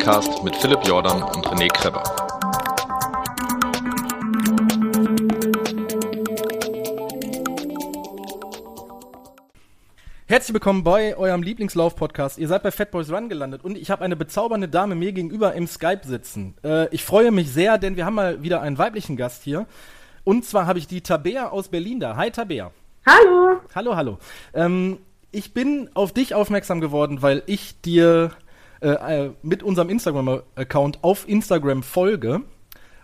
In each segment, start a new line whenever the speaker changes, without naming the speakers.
Joggingcast mit Philipp Jordan und René Kreber.
Herzlich willkommen bei eurem Lieblingslauf-Podcast. Ihr seid bei Fat Boys Run gelandet und ich habe eine bezaubernde Dame mir gegenüber im Skype sitzen. Äh, ich freue mich sehr, denn wir haben mal wieder einen weiblichen Gast hier. Und zwar habe ich die Tabea aus Berlin da. Hi Tabea.
Hallo.
Hallo, hallo. Ähm, ich bin auf dich aufmerksam geworden, weil ich dir äh, äh, mit unserem Instagram-Account auf Instagram folge.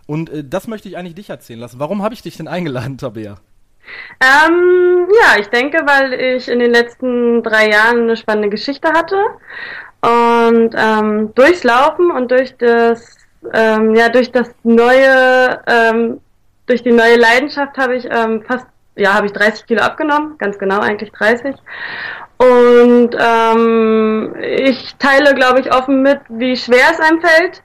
Und äh, das möchte ich eigentlich dich erzählen lassen. Warum habe ich dich denn eingeladen, Tabea?
Ähm, ja, ich denke, weil ich in den letzten drei Jahren eine spannende Geschichte hatte. Und ähm, durchs Laufen und durch das, ähm, ja, durch das neue, ähm, durch die neue Leidenschaft habe ich ähm, fast, ja, habe ich 30 Kilo abgenommen, ganz genau eigentlich 30. Und ähm, ich teile, glaube ich, offen mit, wie schwer es einem fällt,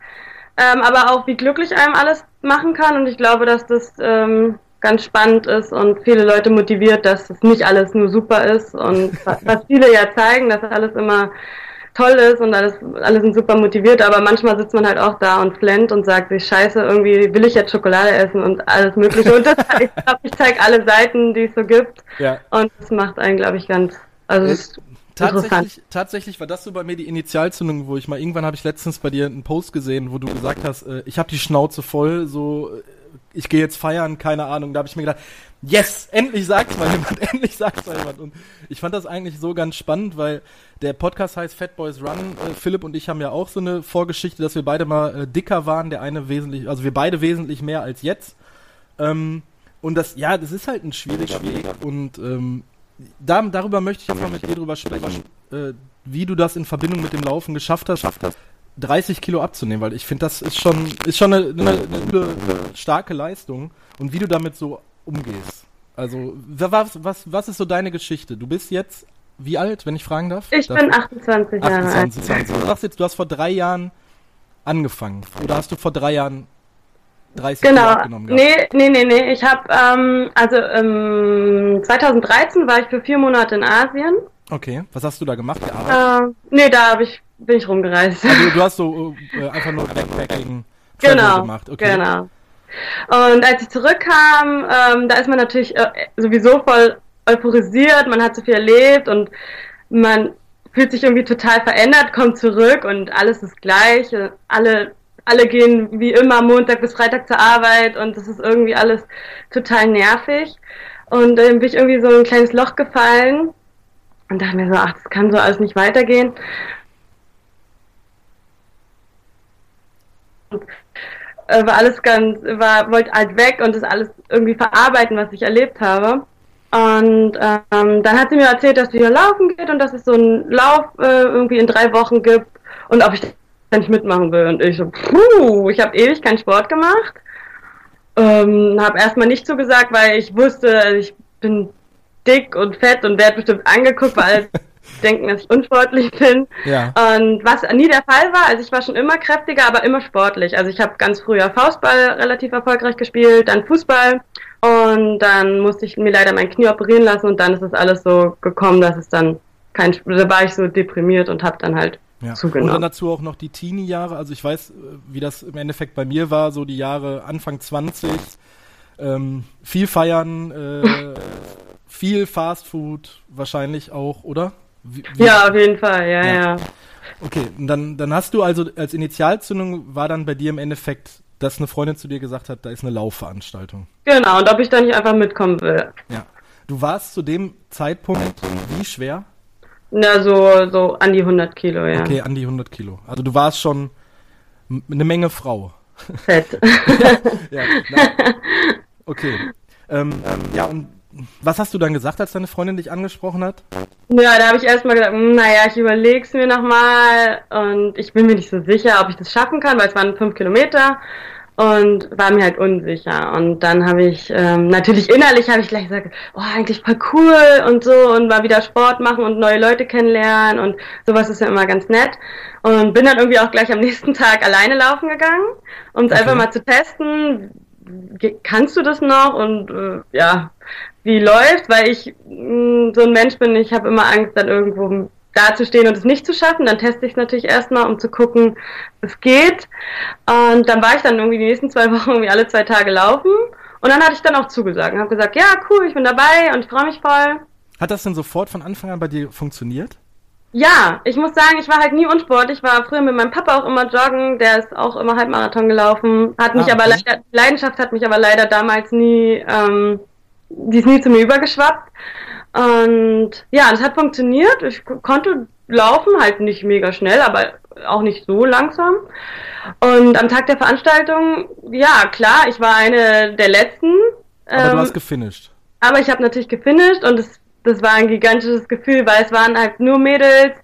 ähm, aber auch wie glücklich einem alles machen kann. Und ich glaube, dass das ähm, ganz spannend ist und viele Leute motiviert, dass es nicht alles nur super ist und was viele ja zeigen, dass alles immer toll ist und alles, alle sind super motiviert, aber manchmal sitzt man halt auch da und flennt und sagt sich, scheiße, irgendwie will ich jetzt Schokolade essen und alles mögliche. Und das, ich glaube, ich zeige alle Seiten, die es so gibt. Ja. Und das macht einen, glaube ich, ganz, also ist
Tatsächlich, tatsächlich war das so bei mir die Initialzündung, wo ich mal irgendwann habe ich letztens bei dir einen Post gesehen, wo du gesagt hast, äh, ich habe die Schnauze voll, so ich gehe jetzt feiern, keine Ahnung. Da habe ich mir gedacht, yes, endlich sagt's mal jemand, endlich sagt's mal jemand. Und ich fand das eigentlich so ganz spannend, weil der Podcast heißt Fat Boys Run. Äh, Philipp und ich haben ja auch so eine Vorgeschichte, dass wir beide mal äh, dicker waren. Der eine wesentlich, also wir beide wesentlich mehr als jetzt. Ähm, und das, ja, das ist halt ein schwieriger Weg. Und ähm, da, darüber möchte ich jetzt mal mit dir drüber sprechen, äh, wie du das in Verbindung mit dem Laufen geschafft hast. 30 Kilo abzunehmen, weil ich finde, das ist schon, ist schon eine, eine, eine, starke Leistung und wie du damit so umgehst. Also, was, was, was ist so deine Geschichte? Du bist jetzt wie alt, wenn ich fragen darf?
Ich darf bin 28 Jahre 28, alt.
Du sagst jetzt, du hast vor drei Jahren angefangen. Oder hast du vor drei Jahren 30
genau. Kilo abgenommen gehabt? Nee, nee, nee, nee. Ich habe, ähm, also ähm, 2013 war ich für vier Monate in Asien.
Okay, was hast du da gemacht? Äh,
nee, da ich bin ich rumgereist.
Also du hast so äh, einfach nur Backpacking
genau, gemacht. Okay. Genau. Und als ich zurückkam, ähm, da ist man natürlich äh, sowieso voll euphorisiert, man hat so viel erlebt und man fühlt sich irgendwie total verändert, kommt zurück und alles ist gleich. Alle, alle gehen wie immer Montag bis Freitag zur Arbeit und das ist irgendwie alles total nervig. Und dann bin ich irgendwie so ein kleines Loch gefallen und dachte mir so, ach, das kann so alles nicht weitergehen. Äh, war alles ganz, war, wollte halt weg und das alles irgendwie verarbeiten, was ich erlebt habe. Und ähm, dann hat sie mir erzählt, dass sie hier laufen geht und dass es so einen Lauf äh, irgendwie in drei Wochen gibt und ob ich da nicht mitmachen will. Und ich so, puh, ich habe ewig keinen Sport gemacht. Ähm, habe erstmal nicht zugesagt, weil ich wusste, ich bin dick und fett und werde bestimmt angeguckt, weil denken, dass ich unsportlich bin. Ja. Und was nie der Fall war, also ich war schon immer kräftiger, aber immer sportlich. Also ich habe ganz früher Faustball relativ erfolgreich gespielt, dann Fußball und dann musste ich mir leider mein Knie operieren lassen und dann ist es alles so gekommen, dass es dann kein, da war ich so deprimiert und habe dann halt
ja. zugenommen. Und dann dazu auch noch die Teenie-Jahre. Also ich weiß, wie das im Endeffekt bei mir war, so die Jahre Anfang 20, ähm, viel feiern, äh, viel Fastfood wahrscheinlich auch, oder?
Wie, wie ja, auf jeden Fall, ja, ja. ja.
Okay, dann, dann hast du also als Initialzündung war dann bei dir im Endeffekt, dass eine Freundin zu dir gesagt hat, da ist eine Laufveranstaltung.
Genau, und ob ich da nicht einfach mitkommen will.
Ja. Du warst zu dem Zeitpunkt wie schwer?
Na, so, so an die 100 Kilo, ja.
Okay, an die 100 Kilo. Also du warst schon eine Menge Frau.
Fett.
ja, na, okay. Ähm, ähm, ja, und was hast du dann gesagt, als deine Freundin dich angesprochen hat?
Ja, da habe ich erstmal gesagt, hm, naja, ich überlege es mir nochmal und ich bin mir nicht so sicher, ob ich das schaffen kann, weil es waren fünf Kilometer und war mir halt unsicher. Und dann habe ich, ähm, natürlich innerlich habe ich gleich gesagt, oh, eigentlich voll cool und so und mal wieder Sport machen und neue Leute kennenlernen und sowas ist ja immer ganz nett. Und bin dann irgendwie auch gleich am nächsten Tag alleine laufen gegangen, um es okay. einfach mal zu testen, kannst du das noch? Und äh, ja, wie läuft, weil ich mh, mm, so ein Mensch bin, ich habe immer Angst, dann irgendwo da zu stehen und es nicht zu schaffen. Dann teste ich es natürlich erstmal, um zu gucken, es geht. Und dann war ich dann irgendwie die nächsten zwei Wochen irgendwie alle zwei Tage laufen. Und dann hatte ich dann auch zugesagt und habe gesagt, ja, cool, ich bin dabei und ich freue mich voll.
Hat das denn sofort von Anfang an bei dir funktioniert?
Ja, ich muss sagen, ich war halt nie unsportlich. Ich war früher mit meinem Papa auch immer joggen. Der ist auch immer Halbmarathon gelaufen. Hat mich ah, aber leider, Leidenschaft hat mich aber leider damals nie, ähm, die ist nie zu mir übergeschwappt. Und ja, es hat funktioniert. Ich konnte laufen, halt nicht mega schnell, aber auch nicht so langsam. Und am Tag der Veranstaltung, ja, klar, ich war eine der letzten.
Aber ähm, du hast gefinisht.
Aber ich habe natürlich gefinisht und es das war ein gigantisches Gefühl, weil es waren halt nur Mädels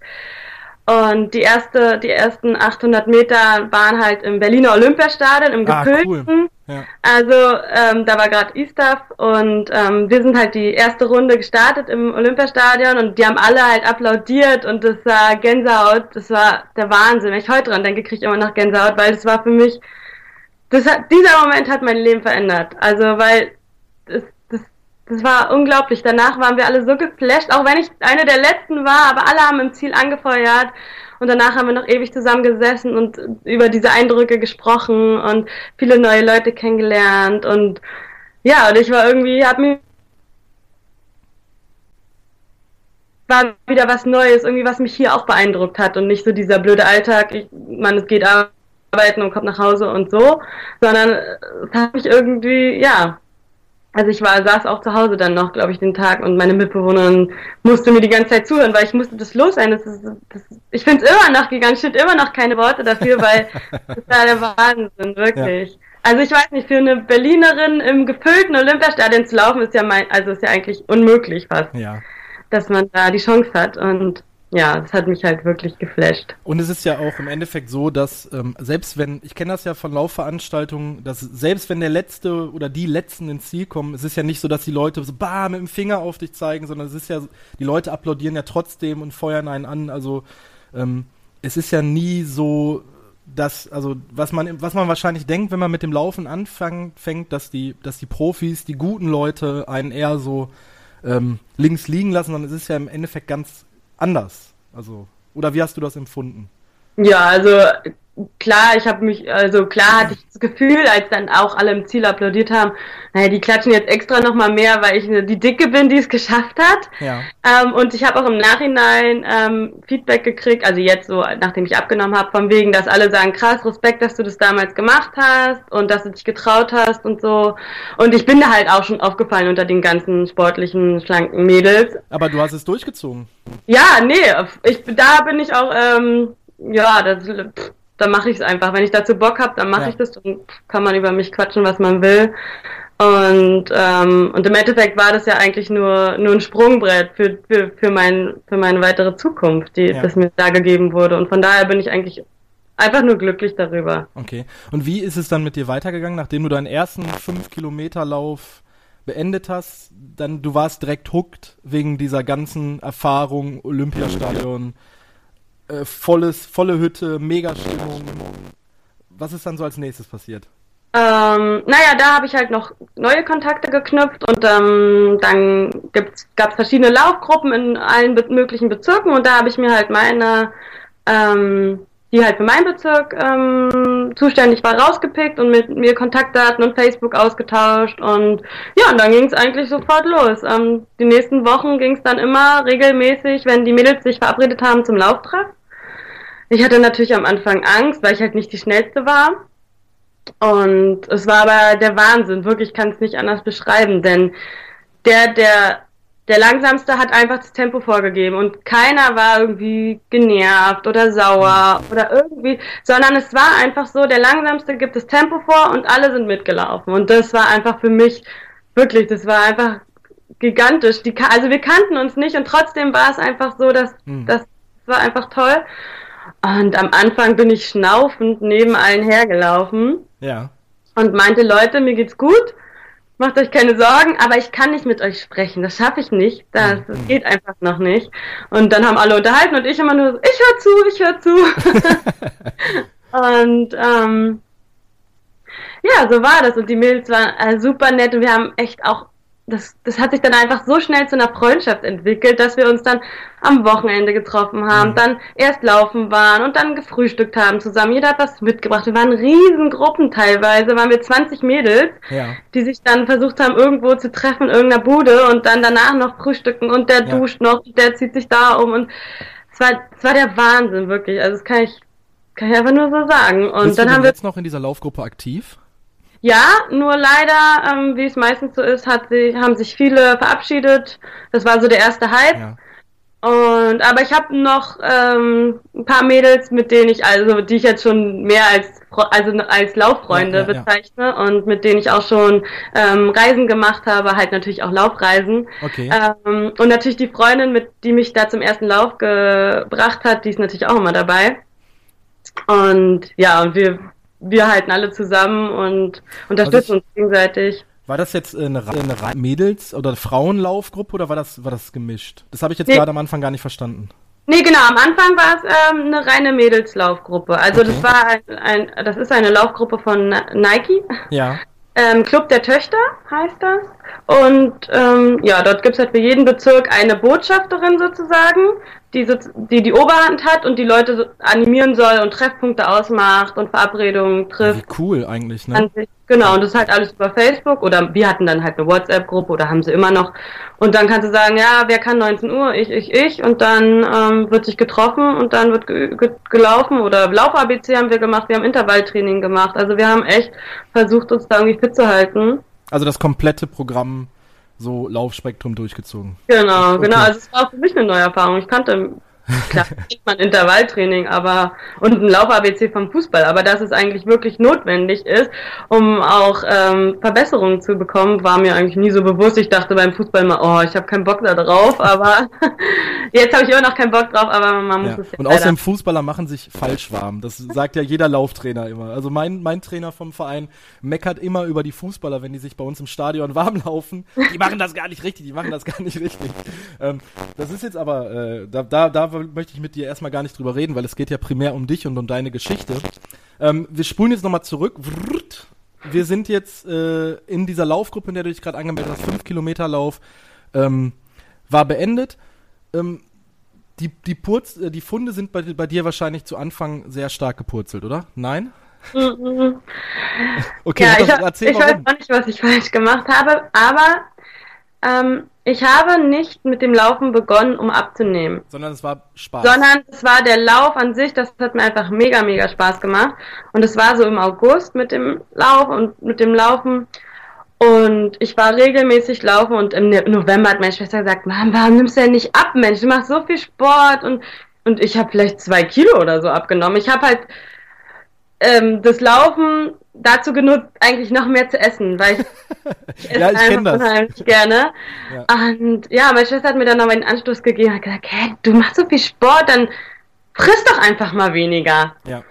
und die erste, die ersten 800 Meter waren halt im Berliner Olympiastadion im Gekühlten. Ah, cool. ja. Also ähm, da war gerade Istaf und ähm, wir sind halt die erste Runde gestartet im Olympiastadion und die haben alle halt applaudiert und das war Gänsehaut, das war der Wahnsinn. Wenn ich heute dran denke, kriege ich immer noch Gänsehaut, weil das war für mich, das hat, dieser Moment hat mein Leben verändert. Also weil es, das war unglaublich. Danach waren wir alle so geflasht, auch wenn ich eine der letzten war, aber alle haben im Ziel angefeuert. Und danach haben wir noch ewig zusammengesessen und über diese Eindrücke gesprochen und viele neue Leute kennengelernt. Und ja, und ich war irgendwie, hab mir war wieder was Neues, irgendwie was mich hier auch beeindruckt hat und nicht so dieser blöde Alltag, ich, man, es geht arbeiten und kommt nach Hause und so, sondern es hat mich irgendwie, ja, also ich war, saß auch zu Hause dann noch, glaube ich, den Tag und meine Mitbewohnerin musste mir die ganze Zeit zuhören, weil ich musste das los sein. Das ist, das, ich finde es immer noch gegangen, steht immer noch keine Worte dafür, weil das war der Wahnsinn, wirklich. Ja. Also ich weiß nicht, für eine Berlinerin im gefüllten Olympiastadion zu laufen, ist ja mein, also ist ja eigentlich unmöglich fast. Ja. Dass man da die Chance hat und ja, das hat mich halt wirklich geflasht.
Und es ist ja auch im Endeffekt so, dass ähm, selbst wenn, ich kenne das ja von Laufveranstaltungen, dass selbst wenn der Letzte oder die Letzten ins Ziel kommen, es ist ja nicht so, dass die Leute so bah mit dem Finger auf dich zeigen, sondern es ist ja, die Leute applaudieren ja trotzdem und feuern einen an. Also ähm, es ist ja nie so, dass, also was man, was man wahrscheinlich denkt, wenn man mit dem Laufen anfängt, fängt, dass die, dass die Profis, die guten Leute einen eher so ähm, links liegen lassen, sondern es ist ja im Endeffekt ganz anders? Also, oder wie hast du das empfunden?
Ja, also klar, ich habe mich, also klar hatte ich das Gefühl, als dann auch alle im Ziel applaudiert haben, naja, die klatschen jetzt extra nochmal mehr, weil ich die Dicke bin, die es geschafft hat. Ja. Ähm, und ich habe auch im Nachhinein ähm, Feedback gekriegt, also jetzt so, nachdem ich abgenommen habe, von wegen, dass alle sagen, krass, Respekt, dass du das damals gemacht hast und dass du dich getraut hast und so. Und ich bin da halt auch schon aufgefallen unter den ganzen sportlichen, schlanken Mädels.
Aber du hast es durchgezogen.
Ja, nee, ich, da bin ich auch, ähm, ja, das, pff, dann mache ich es einfach. Wenn ich dazu Bock habe, dann mache ja. ich das. Dann kann man über mich quatschen, was man will. Und, ähm, und im Endeffekt war das ja eigentlich nur, nur ein Sprungbrett für, für, für, mein, für meine weitere Zukunft, die, ja. das mir da gegeben wurde. Und von daher bin ich eigentlich einfach nur glücklich darüber.
Okay. Und wie ist es dann mit dir weitergegangen, nachdem du deinen ersten 5-Kilometer-Lauf beendet hast? Dann, du warst direkt hooked wegen dieser ganzen Erfahrung, Olympiastadion, äh, volles, volle Hütte, mega. Was ist dann so als nächstes passiert?
Ähm, naja, da habe ich halt noch neue Kontakte geknüpft und ähm, dann gab es verschiedene Laufgruppen in allen be möglichen Bezirken und da habe ich mir halt meine, ähm, die halt für meinen Bezirk ähm, zuständig war, rausgepickt und mit mir Kontaktdaten und Facebook ausgetauscht und ja, und dann ging es eigentlich sofort los. Ähm, die nächsten Wochen ging es dann immer regelmäßig, wenn die Mädels sich verabredet haben zum Lauftreff. Ich hatte natürlich am Anfang Angst, weil ich halt nicht die schnellste war. Und es war aber der Wahnsinn, wirklich kann es nicht anders beschreiben, denn der, der, der langsamste hat einfach das Tempo vorgegeben und keiner war irgendwie genervt oder sauer oder irgendwie, sondern es war einfach so, der langsamste gibt das Tempo vor und alle sind mitgelaufen und das war einfach für mich wirklich, das war einfach gigantisch. Die, also wir kannten uns nicht und trotzdem war es einfach so, dass mhm. das war einfach toll. Und am Anfang bin ich schnaufend neben allen hergelaufen.
Ja.
Und meinte, Leute, mir geht's gut. Macht euch keine Sorgen, aber ich kann nicht mit euch sprechen. Das schaffe ich nicht. Das, das, geht einfach noch nicht. Und dann haben alle unterhalten und ich immer nur so, ich höre zu, ich höre zu. und ähm, ja, so war das. Und die Mädels waren äh, super nett und wir haben echt auch das, das hat sich dann einfach so schnell zu einer Freundschaft entwickelt, dass wir uns dann am Wochenende getroffen haben, mhm. dann erst laufen waren und dann gefrühstückt haben zusammen. Jeder hat was mitgebracht. Wir waren Riesengruppen teilweise, waren wir 20 Mädels, ja. die sich dann versucht haben, irgendwo zu treffen in irgendeiner Bude und dann danach noch frühstücken und der ja. duscht noch, der zieht sich da um und es war, es war der Wahnsinn, wirklich. Also das kann ich, kann ich einfach nur so sagen. Und
Bist dann haben wir jetzt noch in dieser Laufgruppe aktiv?
Ja, nur leider, ähm, wie es meistens so ist, hat sie, haben sich viele verabschiedet. Das war so der erste Hype. Ja. Und aber ich habe noch ähm, ein paar Mädels, mit denen ich also die ich jetzt schon mehr als also als Lauffreunde ja, ja, bezeichne und mit denen ich auch schon ähm, Reisen gemacht habe, halt natürlich auch Laufreisen. Okay. Ähm, und natürlich die Freundin, mit die mich da zum ersten Lauf gebracht hat, die ist natürlich auch immer dabei. Und ja, und wir wir halten alle zusammen und unterstützen also uns gegenseitig.
War das jetzt eine, eine Mädels- oder Frauenlaufgruppe oder war das, war das gemischt? Das habe ich jetzt nee. gerade am Anfang gar nicht verstanden.
Nee, genau, am Anfang war es ähm, eine reine Mädelslaufgruppe. Also okay. das war ein, ein, das ist eine Laufgruppe von Nike.
Ja.
Ähm, Club der Töchter heißt das. Und ähm, ja, dort gibt es halt für jeden Bezirk eine Botschafterin sozusagen, die, die die Oberhand hat und die Leute animieren soll und Treffpunkte ausmacht und Verabredungen trifft.
Wie cool eigentlich, ne?
Genau, und das ist halt alles über Facebook oder wir hatten dann halt eine WhatsApp-Gruppe oder haben sie immer noch. Und dann kannst du sagen, ja, wer kann 19 Uhr? Ich, ich, ich. Und dann ähm, wird sich getroffen und dann wird ge ge gelaufen oder Lauf-ABC haben wir gemacht, wir haben Intervalltraining gemacht. Also wir haben echt versucht, uns da irgendwie fit zu halten.
Also das komplette Programm so Laufspektrum durchgezogen.
Genau, okay. genau. Also es war für mich eine neue Erfahrung. Ich kannte Klar, kriegt man Intervalltraining, aber und ein Lauf-ABC vom Fußball, aber dass es eigentlich wirklich notwendig ist, um auch ähm, Verbesserungen zu bekommen, war mir eigentlich nie so bewusst. Ich dachte beim Fußball immer, oh, ich habe keinen Bock da drauf, aber jetzt habe ich immer noch keinen Bock drauf, aber man muss ja. es
ja Und außerdem Fußballer machen sich falsch warm. Das sagt ja jeder Lauftrainer immer. Also mein, mein Trainer vom Verein meckert immer über die Fußballer, wenn die sich bei uns im Stadion warm laufen. Die machen das gar nicht richtig, die machen das gar nicht richtig. Ähm, das ist jetzt aber, äh, da, da, da möchte ich mit dir erstmal gar nicht drüber reden, weil es geht ja primär um dich und um deine Geschichte. Ähm, wir spulen jetzt nochmal zurück. Wir sind jetzt äh, in dieser Laufgruppe, in der du dich gerade angemeldet hast, 5 Kilometer Lauf, ähm, war beendet. Ähm, die, die, Purz, äh, die Funde sind bei, bei dir wahrscheinlich zu Anfang sehr stark gepurzelt, oder? Nein?
okay, ja, ich, erzähl ich weiß auch nicht, was ich falsch gemacht habe, aber ähm, ich habe nicht mit dem Laufen begonnen, um abzunehmen.
Sondern es war Spaß.
Sondern es war der Lauf an sich, das hat mir einfach mega, mega Spaß gemacht. Und es war so im August mit dem Lauf und mit dem Laufen. Und ich war regelmäßig laufen und im November hat meine Schwester gesagt, Mann, warum nimmst du denn nicht ab, Mensch? Du machst so viel Sport und, und ich habe vielleicht zwei Kilo oder so abgenommen. Ich habe halt ähm, das Laufen dazu genutzt, eigentlich noch mehr zu essen, weil ich,
ich esse ja, ich einfach
unheimlich gerne. Ja. Und ja, meine Schwester hat mir dann noch einen Anstoß gegeben und hat gesagt, hey, du machst so viel Sport, dann friss doch einfach mal weniger.
Ja.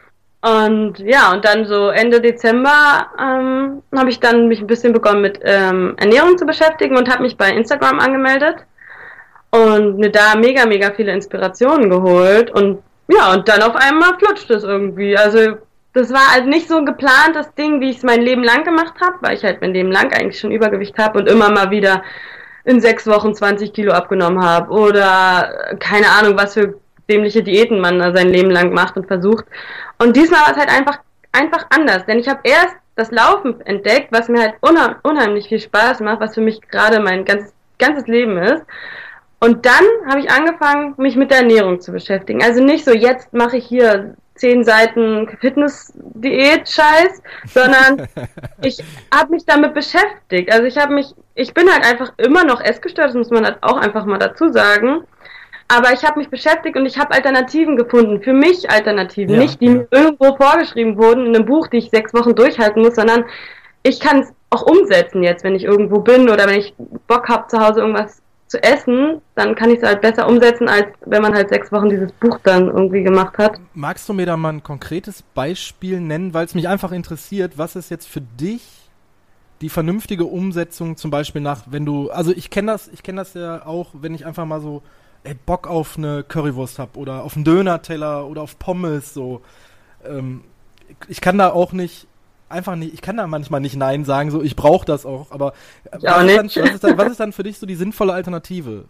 Und ja, und dann so Ende Dezember ähm, habe ich dann mich ein bisschen begonnen mit ähm, Ernährung zu beschäftigen und habe mich bei Instagram angemeldet und mir da mega, mega viele Inspirationen geholt und ja, und dann auf einmal flutscht es irgendwie. Also das war halt nicht so ein geplantes Ding, wie ich es mein Leben lang gemacht habe, weil ich halt mein Leben lang eigentlich schon Übergewicht habe und immer mal wieder in sechs Wochen 20 Kilo abgenommen habe oder keine Ahnung, was für dämliche Diäten man sein Leben lang macht und versucht. Und diesmal war es halt einfach, einfach anders, denn ich habe erst das Laufen entdeckt, was mir halt unheimlich viel Spaß macht, was für mich gerade mein ganzes, ganzes Leben ist. Und dann habe ich angefangen, mich mit der Ernährung zu beschäftigen. Also nicht so, jetzt mache ich hier zehn Seiten Fitness-Diät-Scheiß, sondern ich habe mich damit beschäftigt. Also ich habe mich, ich bin halt einfach immer noch essgestört, das muss man halt auch einfach mal dazu sagen. Aber ich habe mich beschäftigt und ich habe Alternativen gefunden. Für mich Alternativen. Ja, nicht, die ja. mir irgendwo vorgeschrieben wurden in einem Buch, die ich sechs Wochen durchhalten muss, sondern ich kann es auch umsetzen jetzt, wenn ich irgendwo bin oder wenn ich Bock habe, zu Hause irgendwas zu essen, dann kann ich es halt besser umsetzen, als wenn man halt sechs Wochen dieses Buch dann irgendwie gemacht hat.
Magst du mir da mal ein konkretes Beispiel nennen, weil es mich einfach interessiert, was ist jetzt für dich die vernünftige Umsetzung zum Beispiel nach, wenn du, also ich kenne das, ich kenne das ja auch, wenn ich einfach mal so ey, Bock auf eine Currywurst habe oder auf einen Döner-Teller oder auf Pommes so. Ähm, ich kann da auch nicht einfach nicht, ich kann da manchmal nicht Nein sagen, so ich brauche das auch, aber
auch
was, ist dann, was, ist dann, was ist dann für dich so die sinnvolle Alternative?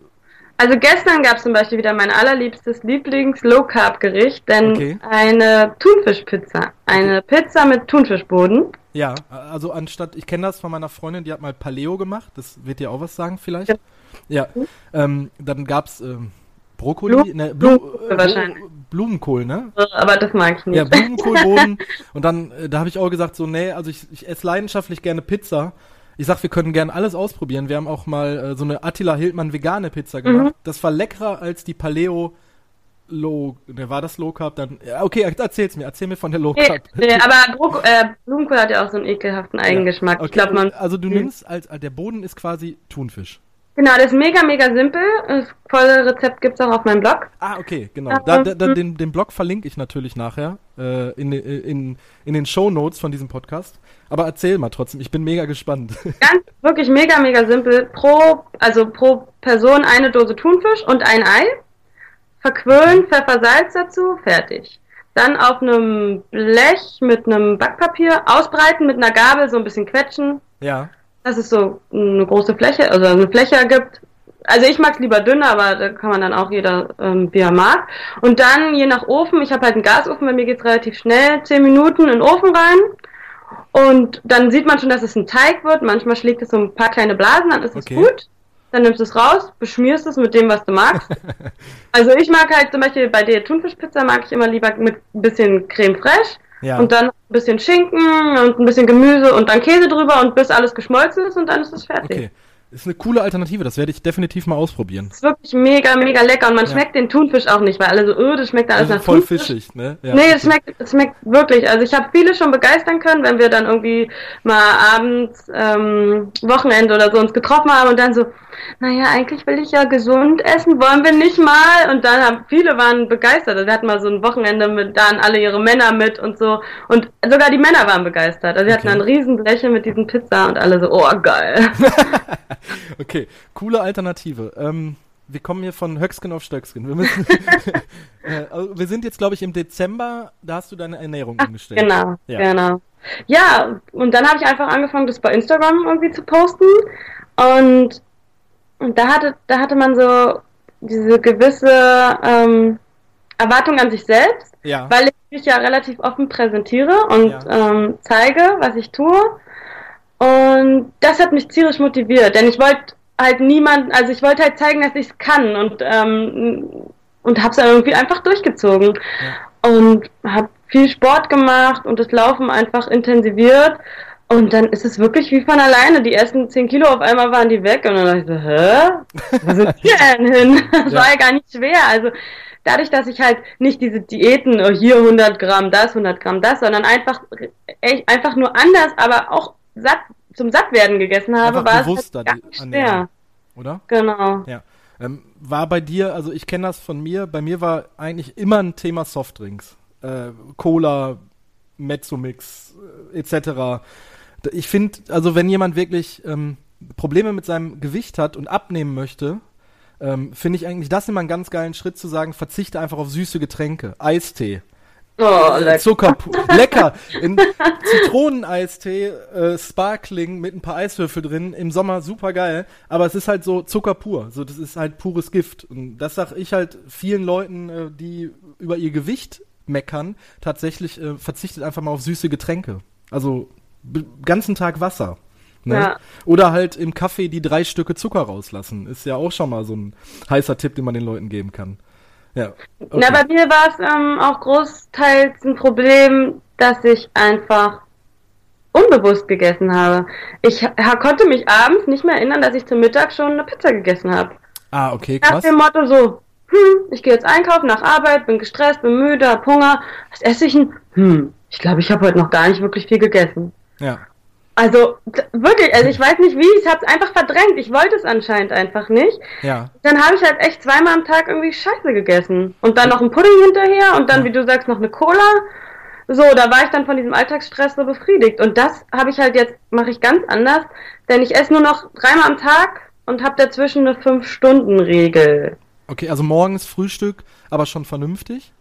Also gestern gab es zum Beispiel wieder mein allerliebstes Lieblings-Low-Carb-Gericht, denn
Okay.
eine Thunfischpizza. Eine Pizza mit Thunfischboden.
Ja, also anstatt, ich kenne das von meiner Freundin, die hat mal Paleo gemacht, das wird dir auch was sagen vielleicht.
Ja.
Ja, ähm, dann gab's ähm, Brokkoli,
Blumen-
ne, Blu
Blumenkohl
äh,
wahrscheinlich.
Blumenkohl, ne?
Aber das mag ich nicht.
Ja, Blumenkohlboden. und dann, äh, da habe ich auch gesagt, so, nee, also ich, ich esse leidenschaftlich gerne Pizza. Ich sag, wir können gerne alles ausprobieren. Wir haben auch mal äh, so eine Attila Hildmann vegane Pizza gemacht. Das war leckerer als die Paleo Low, ne, war das Low Carb dann? Ja, okay, erzähl's mir, erzähl mir von der Low
Nee,
Carb.
nee, aber Bro äh, Blumenkohl hat ja auch so einen ekelhaften Eigengeschmack.
Okay,
Ich glaube, man.
also du
Hm.
nimmst als, als der Boden ist quasi Thunfisch.
Genau, das ist mega, mega simpel. Das volle Rezept gibt's auch auf meinem Blog.
Ah, okay, genau. Da, da, da,
mhm.
den, den Blog verlinke ich natürlich nachher äh, in, in, in den Show Notes von diesem Podcast. Aber erzähl mal trotzdem, ich bin mega gespannt.
Ganz, wirklich mega, mega simpel. Pro, also pro Person eine Dose Thunfisch und ein Ei. Verquirlen, Pfeffer, Salz dazu, fertig. Dann auf einem Blech mit einem Backpapier ausbreiten, mit einer Gabel so ein bisschen quetschen,
ja.
Dass es so eine große Fläche, also eine Fläche ergibt. Also ich mag's lieber dünner, aber da kann man dann auch jeder, ähm, wie er mag. Und dann je nach Ofen, ich habe halt einen Gasofen, bei mir geht's relativ schnell, 10 Minuten in den Ofen rein. Und dann sieht man schon, dass es ein Teig wird. Manchmal schlägt es so ein paar kleine Blasen, dann ist es
Okay.
gut. Dann nimmst du es raus, beschmierst es mit dem, was du magst. also ich mag halt zum Beispiel bei der Thunfischpizza mag ich immer lieber mit ein bisschen Creme fraiche.
Ja.
Und dann ein bisschen Schinken und ein bisschen Gemüse und dann Käse drüber und bis alles geschmolzen ist und dann ist es fertig.
Okay. Ist eine coole Alternative, das werde ich definitiv mal ausprobieren.
Ist wirklich mega, mega lecker und man
Ja.
schmeckt den Thunfisch auch nicht, weil alle so, öh, das schmeckt alles
Also
nach
voll
Thunfisch.
fischig, ne? Ja.
Nee, es schmeckt, es schmeckt wirklich. Also ich habe viele schon begeistern können, wenn wir dann irgendwie mal abends, ähm, Wochenende oder so uns getroffen haben und dann so, naja, eigentlich will ich ja gesund essen, wollen wir nicht mal? Und dann haben viele waren begeistert. Also wir hatten mal so ein Wochenende mit, da waren alle ihre Männer mit und so. Und sogar die Männer waren begeistert. Also hatten
Okay.
dann Riesenbleche mit diesen Pizza und alle so, oh geil.
Okay, coole Alternative. Ähm, wir kommen hier von Höcksken auf Stöcksken. Wir, müssen, äh, also wir sind jetzt, glaube ich, im Dezember, da hast du deine Ernährung umgestellt.
Genau,
Ja.
genau. Ja, und dann habe ich einfach angefangen, das bei Instagram irgendwie zu posten. Und, und da hatte, da hatte man so diese gewisse ähm, Erwartung an sich selbst,
Ja.
weil ich mich ja relativ offen präsentiere und
Ja.
ähm, zeige, was ich tue. Und das hat mich tierisch motiviert, denn ich wollte halt niemanden, also ich wollte halt zeigen, dass ich es kann und ähm, und hab's dann irgendwie einfach durchgezogen und habe viel Sport gemacht und das Laufen einfach intensiviert und dann ist es wirklich wie von alleine. Die ersten 10 Kilo auf einmal waren die weg und dann dachte ich so, hä? Wo sind die denn hin? Das
Ja.
war ja gar nicht schwer. Also dadurch, dass ich halt nicht diese Diäten, oh, hier 100 Gramm das, 100 Gramm das, sondern einfach, echt, einfach nur anders, aber auch satt, zum Sattwerden gegessen habe,
Einfach
war es halt gar
die
nicht
Ernährung.
schwer.
Oder?
Genau.
Ja. Ähm, war bei dir, also ich kenne das von mir, bei mir war eigentlich immer ein Thema Softdrinks. Äh, Cola, Mezzomix, äh, etc. Ich finde, also wenn jemand wirklich ähm, Probleme mit seinem Gewicht hat und abnehmen möchte, ähm, finde ich eigentlich das immer einen ganz geilen Schritt zu sagen, verzichte einfach auf süße Getränke. Eistee.
Oh, lecker.
Zucker, lecker. In Zitroneneistee, äh, Sparkling mit ein paar Eiswürfel drin, im Sommer super geil, aber es ist halt so Zucker pur, so das ist halt pures Gift und das sag ich halt vielen Leuten, äh, die über ihr Gewicht meckern, tatsächlich äh, verzichtet einfach mal auf süße Getränke. Also ganzen Tag Wasser. Ne?
Ja.
Oder halt im Kaffee die drei Stücke Zucker rauslassen. Ist ja auch schon mal so ein heißer Tipp, den man den Leuten geben kann. Ja. okay.
Na, bei mir war es ähm, auch großteils ein Problem, dass ich einfach unbewusst gegessen habe. Ich ha konnte mich abends nicht mehr erinnern, dass ich zum Mittag schon eine Pizza gegessen habe.
ah, okay,
Nach
krass.
dem Motto so, hm, ich gehe jetzt einkaufen nach Arbeit, bin gestresst, bin müde, hab Hunger. Was esse ich denn? Hm, ich glaube, ich habe heute noch gar nicht wirklich viel gegessen.
Ja.
Also wirklich, also ich weiß nicht wie, ich habe es einfach verdrängt. Ich wollte es anscheinend einfach nicht.
Ja.
Dann habe ich halt echt zweimal am Tag irgendwie Scheiße gegessen. Und dann noch ein Pudding hinterher und dann, wie du sagst, noch eine Cola. So, da war ich dann von diesem Alltagsstress so befriedigt. Und das habe ich halt jetzt, mache ich ganz anders, denn ich esse nur noch dreimal am Tag und habe dazwischen eine 5-Stunden-Regel.
Okay, also morgens Frühstück, aber schon vernünftig.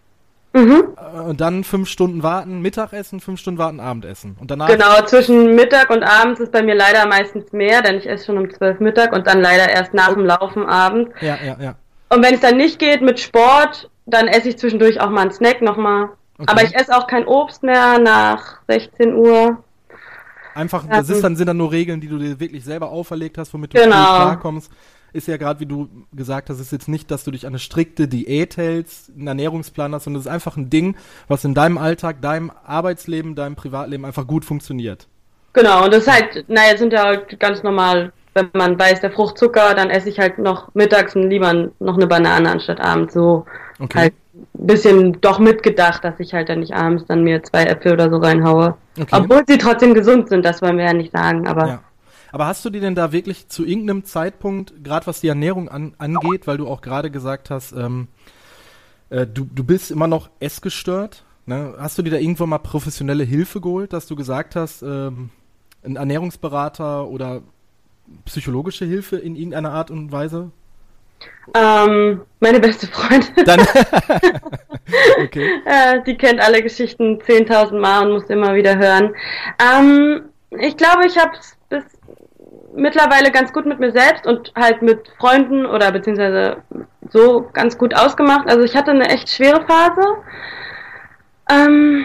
Mhm. Äh, und dann fünf Stunden warten, Mittagessen, fünf Stunden warten, Abendessen. Und danach.
Genau, zwischen Mittag und abends ist bei mir leider meistens mehr, denn ich esse schon um zwölf Mittag und dann leider erst nach dem Laufen abends.
Ja, ja, ja.
Und wenn es dann nicht geht mit Sport, dann esse ich zwischendurch auch mal einen Snack nochmal. Okay. Aber ich esse auch kein Obst mehr nach 16 Uhr.
Einfach, das ist dann, sind dann nur Regeln, die du dir wirklich selber auferlegt hast, womit du
genau.
klarkommst ist ja gerade, wie du gesagt hast, ist jetzt nicht, dass du dich an eine strikte Diät hältst, einen Ernährungsplan hast, sondern es ist einfach ein Ding, was in deinem Alltag, deinem Arbeitsleben, deinem Privatleben einfach gut funktioniert.
Genau, und das ist halt, naja, sind ja halt ganz normal, wenn man weiß, der Fruchtzucker, dann esse ich halt noch mittags lieber noch eine Banane anstatt abends so. Okay. Halt ein bisschen doch mitgedacht, dass ich halt dann nicht abends dann mir zwei Äpfel oder so reinhaue. Okay. Obwohl sie trotzdem gesund sind, das wollen wir ja nicht sagen, aber. Ja.
Aber hast du dir denn da wirklich zu irgendeinem Zeitpunkt, gerade was die Ernährung an, angeht, weil du auch gerade gesagt hast, ähm, äh, du, du bist immer noch essgestört, ne? hast du dir da irgendwo mal professionelle Hilfe geholt, dass du gesagt hast, ähm, ein Ernährungsberater oder psychologische Hilfe in irgendeiner Art und Weise?
Ähm, meine beste Freundin. Okay. äh, die kennt alle Geschichten 10.000 Mal und muss immer wieder hören. Ähm, ich glaube, ich habe es mittlerweile ganz gut mit mir selbst und halt mit Freunden oder beziehungsweise so ganz gut ausgemacht. Also ich hatte eine echt schwere Phase, ähm,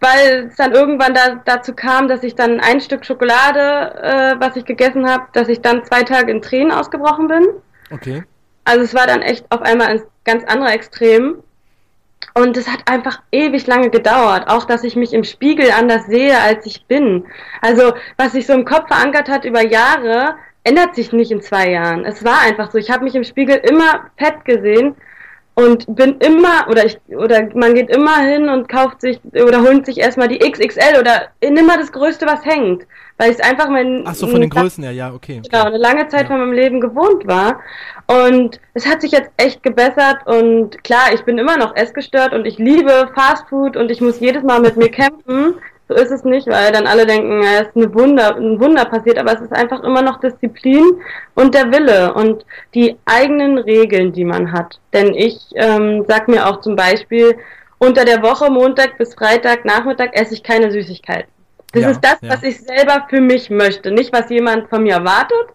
weil es dann irgendwann da, dazu kam, dass ich dann ein Stück Schokolade, äh, was ich gegessen habe, dass ich dann zwei Tage in Tränen ausgebrochen bin.
Okay.
Also es war dann echt auf einmal ein ganz anderer Extrem. Und es hat einfach ewig lange gedauert, auch dass ich mich im Spiegel anders sehe, als ich bin. Also was sich so im Kopf verankert hat über Jahre, ändert sich nicht in zwei Jahren. Es war einfach so. Ich habe mich im Spiegel immer fett gesehen und bin immer oder ich oder man geht immer hin und kauft sich oder holt sich erstmal die XXL oder immer das Größte, was hängt, weil es einfach mein
Ach so von den Größen her, ja, okay,
okay. Genau, eine lange Zeit ja. von meinem Leben gewohnt war und es hat sich jetzt echt gebessert und klar, ich bin immer noch essgestört und ich liebe Fastfood und ich muss jedes Mal mit mir kämpfen, so ist es nicht, weil dann alle denken, ja, es ist eine Wunder, ein Wunder passiert, aber es ist einfach immer noch Disziplin und der Wille und die eigenen Regeln, die man hat. Denn ich ähm, sag mir auch zum Beispiel, unter der Woche, Montag bis Freitag, Nachmittag esse ich keine Süßigkeiten. Das ja, ist das, ja. was ich selber für mich möchte, nicht was jemand von mir erwartet.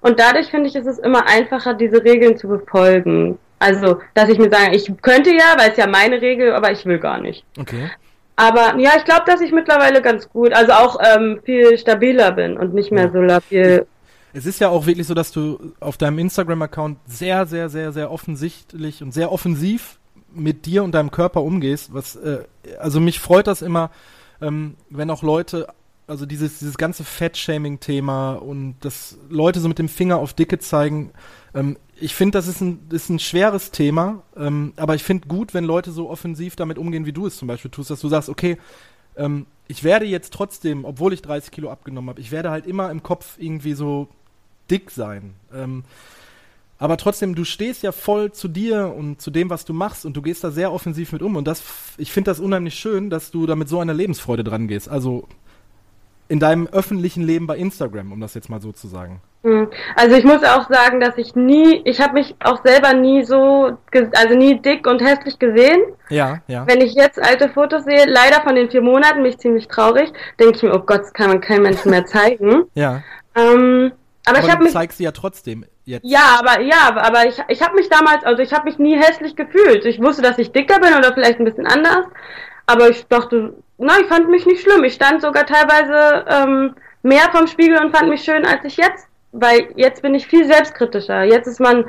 Und dadurch finde ich, ist es immer einfacher, diese Regeln zu befolgen. Also, dass ich mir sage, ich könnte ja, weil es ja meine Regel, aber ich will gar nicht.
Okay.
Aber ja, ich glaube, dass ich mittlerweile ganz gut, also auch ähm, viel stabiler bin und nicht mehr so labil.
Es ist ja auch wirklich so, dass du auf deinem Instagram-Account sehr, sehr, sehr, sehr offensichtlich und sehr offensiv mit dir und deinem Körper umgehst. Was, äh, also mich freut das immer, ähm, wenn auch Leute, also dieses, dieses ganze Fat-Shaming-Thema und dass Leute so mit dem Finger auf Dicke zeigen, ähm, ich finde, das ist ein, ist ein schweres Thema, ähm, aber ich finde gut, wenn Leute so offensiv damit umgehen, wie du es zum Beispiel tust, dass du sagst, okay, ähm, ich werde jetzt trotzdem, obwohl ich 30 Kilo abgenommen habe, ich werde halt immer im Kopf irgendwie so dick sein. Ähm, aber trotzdem, du stehst ja voll zu dir und zu dem, was du machst und du gehst da sehr offensiv mit um und das, ich finde das unheimlich schön, dass du da mit so einer Lebensfreude dran gehst. Also in deinem öffentlichen Leben bei Instagram, um das jetzt mal so zu sagen.
Hm. Also ich muss auch sagen, dass ich nie, ich habe mich auch selber nie so, also nie dick und hässlich gesehen.
Ja, ja.
Wenn ich jetzt alte Fotos sehe, leider von den vier Monaten, mich ziemlich traurig, denke ich mir, oh Gott, das kann man keinem Menschen mehr zeigen.
ja.
Ähm, aber, aber ich habe mich.
zeigst sie ja trotzdem jetzt.
Ja, aber ja, aber ich, ich habe mich damals, also ich habe mich nie hässlich gefühlt. Ich wusste, dass ich dicker bin oder vielleicht ein bisschen anders. Aber ich dachte, na, ich fand mich nicht schlimm. Ich stand sogar teilweise ähm, mehr vom Spiegel und fand mich schön, als ich jetzt weil jetzt bin ich viel selbstkritischer. Jetzt ist man,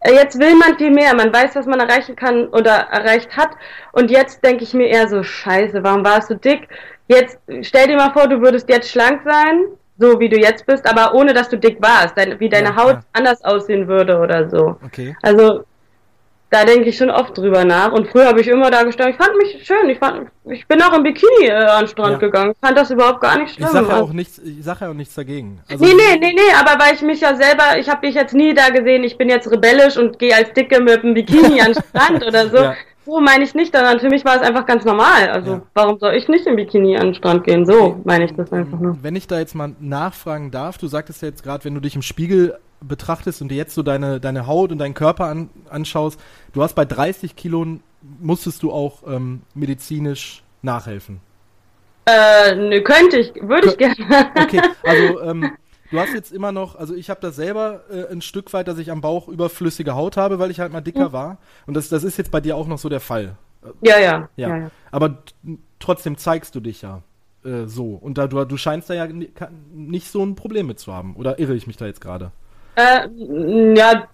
äh, jetzt will man viel mehr. Man weiß, was man erreichen kann oder erreicht hat. Und jetzt denke ich mir eher so, scheiße, warum warst du dick? Jetzt stell dir mal vor, du würdest jetzt schlank sein, so wie du jetzt bist, aber ohne dass du dick warst, dein, wie deine ja, Haut ja. anders aussehen würde oder so.
Okay.
Also da denke ich schon oft drüber nach. Und früher habe ich immer da gestanden, ich fand mich schön, ich fand, ich bin auch im Bikini äh, an den Strand ja. gegangen. Ich fand das überhaupt gar nicht schlimm.
Ich sage ja auch nichts, ich sage ja auch nichts dagegen.
Also nee, nee, nee, nee, aber weil ich mich ja selber, ich habe mich jetzt nie da gesehen, ich bin jetzt rebellisch und gehe als Dicke mit dem Bikini an den Strand oder so. Ja. So meine ich nicht, sondern für mich war es einfach ganz normal. Also ja. warum soll ich nicht im Bikini an den Strand gehen? So meine ich das einfach nur.
Wenn ich da jetzt mal nachfragen darf, du sagtest ja jetzt gerade, wenn du dich im Spiegel betrachtest und dir jetzt so deine, deine Haut und deinen Körper an, anschaust, du hast bei 30 Kilo musstest du auch ähm, medizinisch nachhelfen?
Äh, ne, könnte ich, würde ich gerne.
Okay, also ähm, du hast jetzt immer noch, also ich habe das selber äh, ein Stück weit, dass ich am Bauch überflüssige Haut habe, weil ich halt mal dicker
Mhm.
war. Und das, das ist jetzt bei dir auch noch so der Fall.
Ja, ja.
Ja.
ja, ja.
Aber trotzdem zeigst du dich ja äh, so. Und da du, du scheinst da ja nicht so ein Problem mit zu haben. Oder irre ich mich da jetzt gerade?
Äh, ja,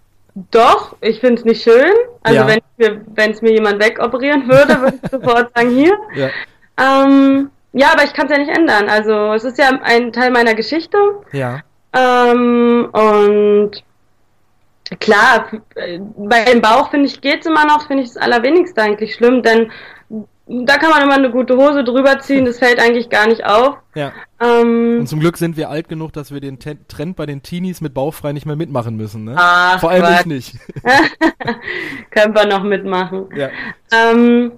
doch, ich finde es nicht schön. Also
Ja.
wenn mir, es mir jemand wegoperieren würde, würde ich sofort sagen, hier.
Ja.
Ähm, ja, aber ich kann es ja nicht ändern. Also es ist ja ein Teil meiner Geschichte.
Ja.
Ähm, und klar, f- bei dem Bauch finde ich geht's immer noch, finde ich das allerwenigste eigentlich schlimm, denn da kann man immer eine gute Hose drüber ziehen, das fällt eigentlich gar nicht auf.
Ja.
Ähm,
Und zum Glück sind wir alt genug, dass wir den Te Trend bei den Teenies mit bauchfrei nicht mehr mitmachen müssen, ne?
Ach,
Vor allem ich
Quatsch.
nicht.
können wir noch mitmachen.
ja.
Ähm,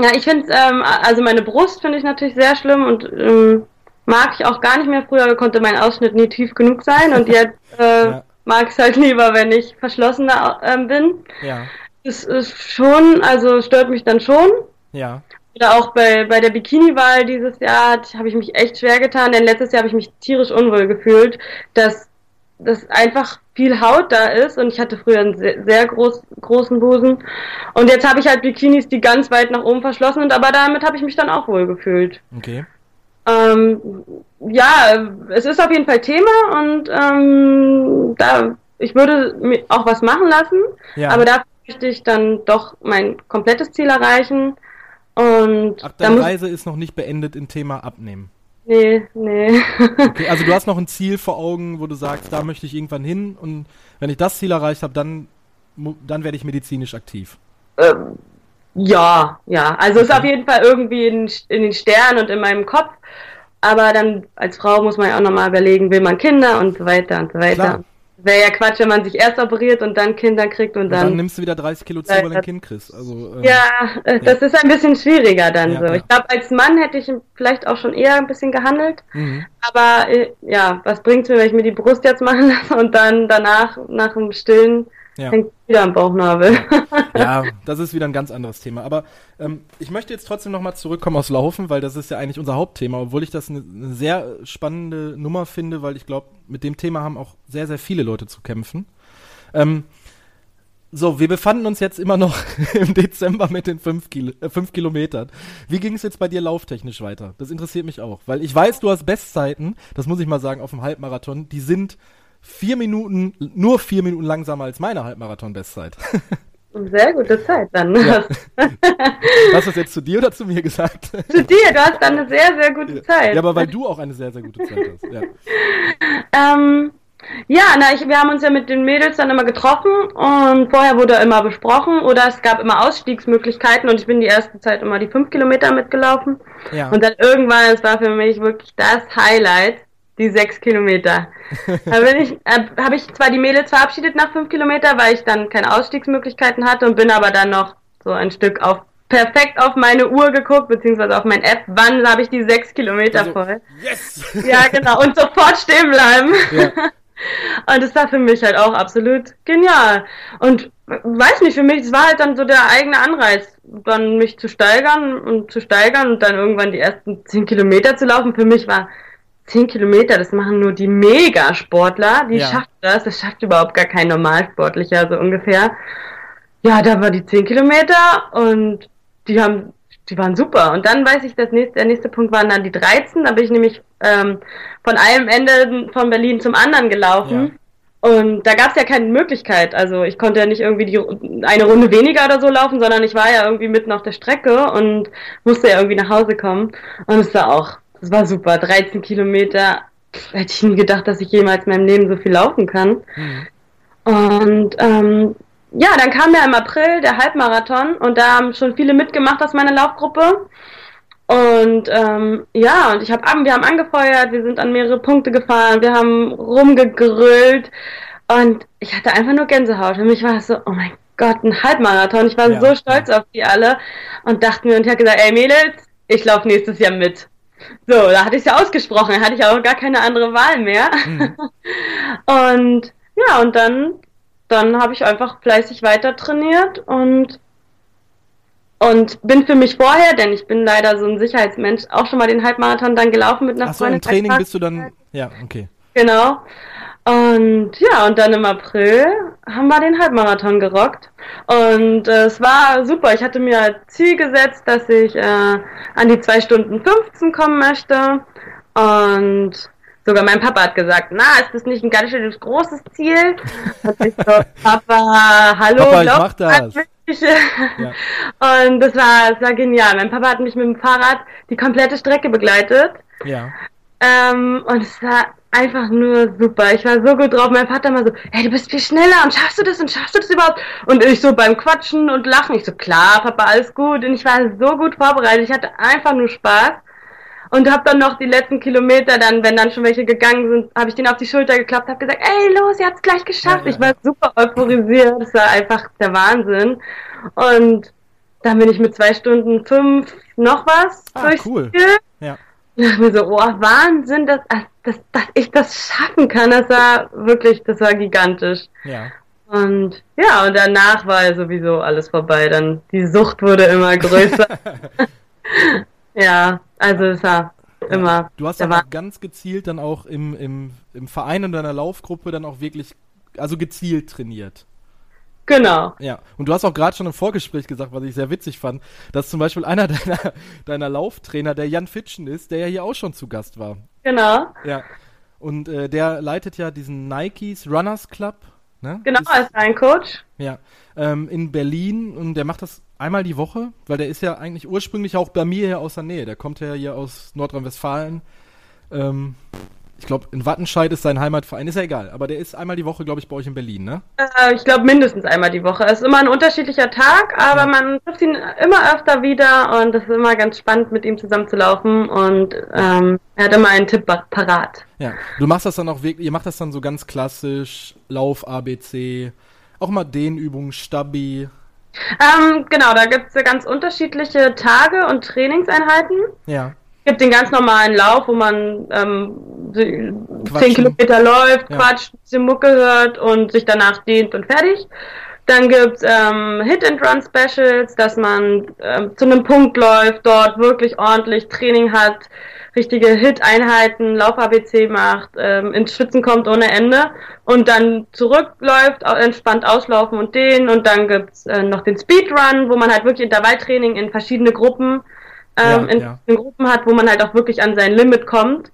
ja, ich finde, ähm, also meine Brust finde ich natürlich sehr schlimm und ähm, mag ich auch gar nicht mehr. Früher konnte mein Ausschnitt nie tief genug sein und jetzt äh,
Ja.
mag ich es halt lieber, wenn ich verschlossener ähm, bin.
Ja.
Es ist schon, also stört mich dann schon.
Ja.
Oder auch bei, bei der Bikini-Wahl dieses Jahr habe ich mich echt schwer getan, denn letztes Jahr habe ich mich tierisch unwohl gefühlt, dass, dass einfach viel Haut da ist und ich hatte früher einen sehr, sehr groß, großen Busen und jetzt habe ich halt Bikinis, die ganz weit nach oben verschlossen sind, aber damit habe ich mich dann auch wohl gefühlt.
Okay.
Ähm, ja, es ist auf jeden Fall Thema und ähm, da ich würde mir auch was machen lassen,
Ja.
aber dafür möchte ich dann doch mein komplettes Ziel erreichen. Und
Ach, deine Reise ist noch nicht beendet im Thema Abnehmen.
nee, nee.
Okay, also du hast noch ein Ziel vor Augen, wo du sagst, da möchte ich irgendwann hin und wenn ich das Ziel erreicht habe, dann, dann werde ich medizinisch aktiv.
ähm, ja, ja. Also ist auf jeden Fall irgendwie in, in den Sternen und in meinem Kopf. Aber dann als Frau muss man ja auch nochmal überlegen, will man Kinder und so weiter und so weiter.
Klar.
Wäre ja Quatsch, wenn man sich erst operiert und dann Kinder kriegt und
Und dann,
dann.
nimmst du wieder 30 Kilo zu, weil du ein Kind kriegst. Also, ähm,
ja, das ist ein bisschen schwieriger dann
Ja,
so.
ja.
Ich glaube, als Mann hätte ich vielleicht auch schon eher ein bisschen gehandelt.
Mhm.
Aber äh, ja, was bringt's mir, wenn ich mir die Brust jetzt machen lasse und dann danach, nach dem Stillen,
Ja.
hängt wieder am Bauchnabel.
Ja, das ist wieder ein ganz anderes Thema. Aber ähm, ich möchte jetzt trotzdem nochmal zurückkommen aus Laufen, weil das ist ja eigentlich unser Hauptthema, obwohl ich das eine, eine sehr spannende Nummer finde, weil ich glaube, mit dem Thema haben auch sehr, sehr viele Leute zu kämpfen. Ähm, so, wir befanden uns jetzt immer noch im Dezember mit den fünf, Kilo, äh, fünf Kilometern. Wie ging es jetzt bei dir lauftechnisch weiter? Das interessiert mich auch, weil ich weiß, du hast Bestzeiten, das muss ich mal sagen, auf dem Halbmarathon, die sind vier Minuten, nur vier Minuten langsamer als meine Halbmarathon-Bestzeit.
Sehr gute Zeit dann.
Ja. Hast du das jetzt zu dir oder zu mir gesagt?
Zu dir, du hast dann eine sehr, sehr gute Zeit.
Ja, aber weil du auch eine sehr, sehr gute Zeit hast. Ja.
Ähm, ja, na, ich, wir haben uns ja mit den Mädels dann immer getroffen und vorher wurde immer besprochen oder es gab immer Ausstiegsmöglichkeiten und ich bin die erste Zeit immer die fünf Kilometer mitgelaufen
Ja.
und dann irgendwann, es war für mich wirklich das Highlight, die sechs Kilometer. da bin ich, äh, habe ich zwar die Mädels verabschiedet nach fünf Kilometer, weil ich dann keine Ausstiegsmöglichkeiten hatte und bin aber dann noch so ein Stück auf perfekt auf meine Uhr geguckt, beziehungsweise auf mein App, wann habe ich die sechs Kilometer
Also,
voll.
yes!
Ja, genau. Und sofort stehen bleiben.
Ja.
Und das war für mich halt auch absolut genial. Und weiß nicht, für mich, es war halt dann so der eigene Anreiz, dann mich zu steigern und zu steigern und dann irgendwann die ersten zehn Kilometer zu laufen. Für mich war zehn Kilometer, das machen nur die Megasportler, die
Ja.
schaffen das. Das schafft überhaupt gar kein Normalsportlicher, so ungefähr. Ja, da war die zehn Kilometer und die haben, die waren super. Und dann weiß ich, das nächste, der nächste Punkt waren dann die 13. Da bin ich nämlich ähm, von einem Ende von Berlin zum anderen gelaufen. Und da gab es ja keine Möglichkeit. Also ich konnte ja nicht irgendwie die, eine Runde weniger oder so laufen, sondern ich war ja irgendwie mitten auf der Strecke und musste ja irgendwie nach Hause kommen. Und es war auch, es war super. 13 Kilometer. Hätte ich nie gedacht, dass ich jemals in meinem Leben so viel laufen kann.
Mhm.
Und ähm, ja, dann kam ja im April der Halbmarathon und da haben schon viele mitgemacht aus meiner Laufgruppe. Und ähm, ja, und ich habe wir haben angefeuert, wir sind an mehrere Punkte gefahren, wir haben rumgegrillt und ich hatte einfach nur Gänsehaut. Für mich war es so, oh mein Gott, ein Halbmarathon. Ich war
Ja,
so stolz auf die alle und dachte mir und ich habe gesagt, ey Mädels, ich laufe nächstes Jahr mit. So, da hatte ich ja ausgesprochen, da hatte ich auch gar keine andere Wahl mehr.
Mhm.
Und ja, und dann, dann habe ich einfach fleißig weiter trainiert und und bin für mich vorher, denn ich bin leider so ein Sicherheitsmensch, auch schon mal den Halbmarathon dann gelaufen mit einer
Ach so,
Freundin.
im Training bist du dann, ja, okay.
Genau. Und ja, und dann im April haben wir den Halbmarathon gerockt. Und äh, es war super. Ich hatte mir als Ziel gesetzt, dass ich äh, an die 2 Stunden 15 kommen möchte. Und sogar mein Papa hat gesagt, na, ist das nicht ein ganz schönes großes Ziel? Und ich so, Papa, hallo,
Papa, ich mach das.
mich? Und das war, das war genial. Mein Papa hat mich mit dem Fahrrad die komplette Strecke begleitet.
Ja.
Ähm, und es war einfach nur super. Ich war so gut drauf. Mein Vater immer so, hey, du bist viel schneller und schaffst du das und schaffst du das überhaupt? Und ich so beim Quatschen und Lachen. Ich so, klar, Papa, alles gut. Und ich war so gut vorbereitet. Ich hatte einfach nur Spaß. Und hab dann noch die letzten Kilometer, dann, wenn dann schon welche gegangen sind, habe ich den auf die Schulter geklappt, habe gesagt, ey, los, ihr habt's gleich geschafft.
Ja, ja,
ich war super euphorisiert. Das war einfach der Wahnsinn. Und dann bin ich mit zwei Stunden fünf noch was
Ah,
durchs
cool.
Ziel. Dachte mir so, oh, Wahnsinn, dass, dass, dass ich das schaffen kann. Das war wirklich, das war gigantisch.
Ja.
Und ja, und danach war ja sowieso alles vorbei. Dann die Sucht wurde immer größer. ja, also es war immer.
Du hast aber ganz gezielt dann auch im, im, im Verein und deiner Laufgruppe dann auch wirklich, also gezielt trainiert.
Genau.
Ja, und du hast auch gerade schon im Vorgespräch gesagt, was ich sehr witzig fand, dass zum Beispiel einer deiner, deiner Lauftrainer, der Jan Fitschen ist, der ja hier auch schon zu Gast war.
Genau.
Ja. Und äh, der leitet ja diesen Nikes Runners Club. Ne?
Genau,
Ist-
als ein Coach.
Ja, ähm, in Berlin und der macht das einmal die Woche, weil der ist ja eigentlich ursprünglich auch bei mir hier aus der Nähe. Der kommt ja hier aus Nordrhein-Westfalen. Ähm, ich glaube, in Wattenscheid ist sein Heimatverein, ist ja egal, aber der ist einmal die Woche, glaube ich, bei euch in Berlin, ne?
Äh, ich glaube mindestens einmal die Woche. Es ist immer ein unterschiedlicher Tag, aber
Ja.
man trifft ihn immer öfter wieder und es ist immer ganz spannend, mit ihm zusammen zu laufen und ähm, er hat immer einen Tipp pa- parat.
Ja. Du machst das dann auch wirklich, ihr macht das dann so ganz klassisch, Lauf, ABC, auch mal Dehnübungen, Stabi.
Ähm, genau, da gibt es ja ganz unterschiedliche Tage und Trainingseinheiten.
Ja.
Es gibt den ganz normalen Lauf, wo man ähm. 10 Kilometer läuft,
Ja.
quatscht, bisschen Mucke hört und sich danach dehnt und fertig. Dann gibt's ähm, Hit-and-Run-Specials, dass man ähm, zu einem Punkt läuft, dort wirklich ordentlich Training hat, richtige Hit-Einheiten, Lauf-ABC macht, ähm, ins Schwitzen kommt ohne Ende und dann zurückläuft, entspannt auslaufen und dehnen und dann gibt's äh, noch den Speedrun, wo man halt wirklich Intervalltraining in verschiedene Gruppen ähm,
Ja,
in,
ja.
Gruppen hat, wo man halt auch wirklich an sein Limit kommt.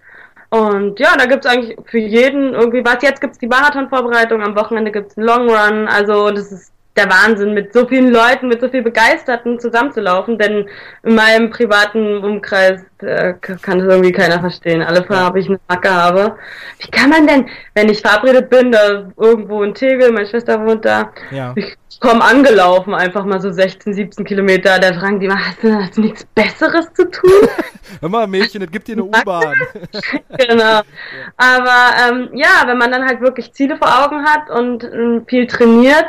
Und ja, da gibt's eigentlich für jeden irgendwie was. Jetzt gibt's die Marathon-Vorbereitung, am Wochenende gibt's einen Long Run. Also das ist der Wahnsinn, mit so vielen Leuten, mit so viel Begeisterten zusammenzulaufen. Denn in meinem privaten Umkreis äh, kann das irgendwie keiner verstehen. Alle fragen, ob ich eine Macke habe. Wie kann man denn, wenn ich verabredet bin, da irgendwo in Tegel, meine Schwester wohnt da,
Ja.
ich komme angelaufen, einfach mal so 16, 17 Kilometer. Da fragen die mal, hast du, hast du nichts Besseres zu tun?
Hör mal, Mädchen, es gibt hier eine U-Bahn.
genau. Aber ähm, ja, wenn man dann halt wirklich Ziele vor Augen hat und ähm, viel trainiert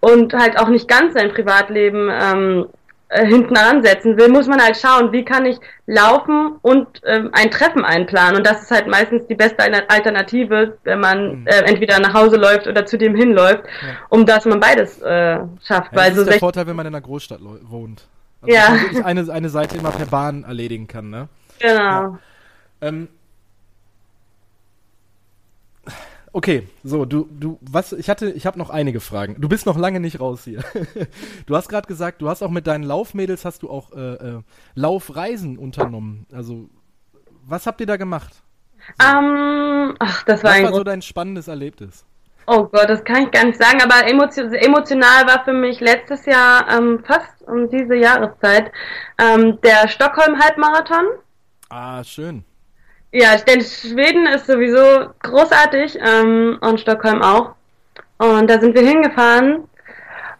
und halt auch nicht ganz sein Privatleben ähm, äh, hinten ansetzen will, muss man halt schauen, wie kann ich laufen und ähm, ein Treffen einplanen. Und das ist halt meistens die beste Al- Alternative, wenn man
Mhm.
äh, entweder nach Hause läuft oder zu dem hinläuft, um dass man beides äh, schafft.
Ja, das
so
ist der
16
Vorteil, wenn man in einer Großstadt wohnt. Also
Ja.
dass man eine, eine Seite immer per Bahn erledigen kann, ne?
genau.
Ähm, okay, so, du, du, was, ich hatte, ich habe noch einige Fragen. Du bist noch lange nicht raus hier. du hast gerade gesagt, du hast auch mit deinen Laufmädels, hast du auch äh, äh, Laufreisen unternommen. Also, was habt ihr da gemacht?
Ähm, ach, das war
Was war so dein spannendes Erlebnis?
Oh Gott, das kann ich gar nicht sagen, aber emotio emotional war für mich letztes Jahr ähm, fast um diese Jahreszeit ähm, der Stockholm-Halbmarathon.
Ah, schön.
Ja, denn Schweden ist sowieso großartig ähm, und Stockholm auch. Und da sind wir hingefahren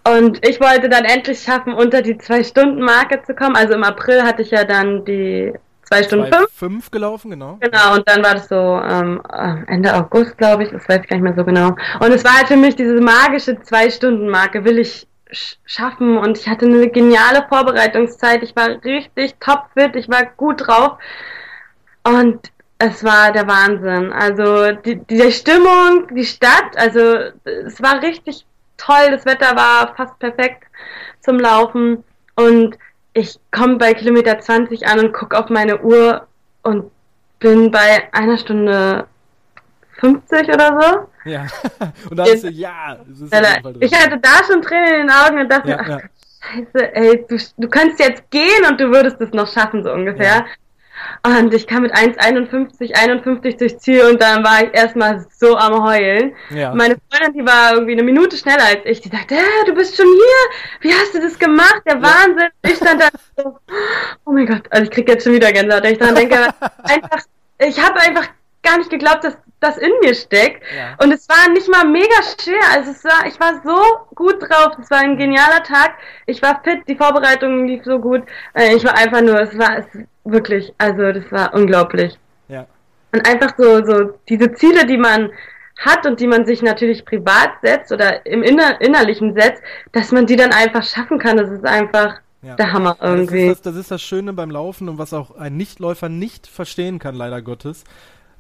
und ich wollte dann endlich schaffen, unter die Zwei-Stunden-Marke zu kommen. Also im April hatte ich ja dann die zwei Stunden
Zwei
fünf.
fünf gelaufen, genau.
Genau, und dann war das so ähm, äh, Ende August, glaube ich, das weiß ich gar nicht mehr so genau. Und es war halt für mich diese magische Zwei-Stunden-Marke, will ich sch schaffen. Und ich hatte eine geniale Vorbereitungszeit. Ich war richtig topfit, ich war gut drauf. Und es war der Wahnsinn. Also die, die Stimmung, die Stadt, also es war richtig toll. Das Wetter war fast perfekt zum Laufen. Und ich komme bei Kilometer 20 an und gucke auf meine Uhr und bin bei einer Stunde 50 oder
so. Ja, und dann du, ja,
ich hatte da schon Tränen in den Augen und dachte, ja, ach, ja. scheiße, ey, du, du kannst jetzt gehen und du würdest es noch schaffen, so ungefähr. Ja. Und ich kam mit 1,51, 51 durchs Ziel und dann war ich erstmal so am Heulen. Ja. Meine Freundin, die war irgendwie eine Minute schneller als ich, die sagte, äh, du bist schon hier, wie hast du das gemacht? Der Wahnsinn. Ich stand da so, oh mein Gott, also ich krieg jetzt schon wieder Gänsehaut, ich daran denke, einfach, ich habe einfach gar nicht geglaubt, dass das in mir steckt. Ja. Und es war nicht mal mega schwer. Also es war, ich war so gut drauf. Es war ein genialer Tag. Ich war fit, die Vorbereitung lief so gut. Äh, ich war einfach nur, es war es wirklich, also das war unglaublich.
Ja.
Und einfach so, so diese Ziele, die man hat und die man sich natürlich privat setzt oder im Inner Innerlichen setzt, dass man die dann einfach schaffen kann. Das ist einfach ja. der Hammer irgendwie.
Das ist das, das ist das Schöne beim Laufen und was auch ein Nichtläufer nicht verstehen kann, leider Gottes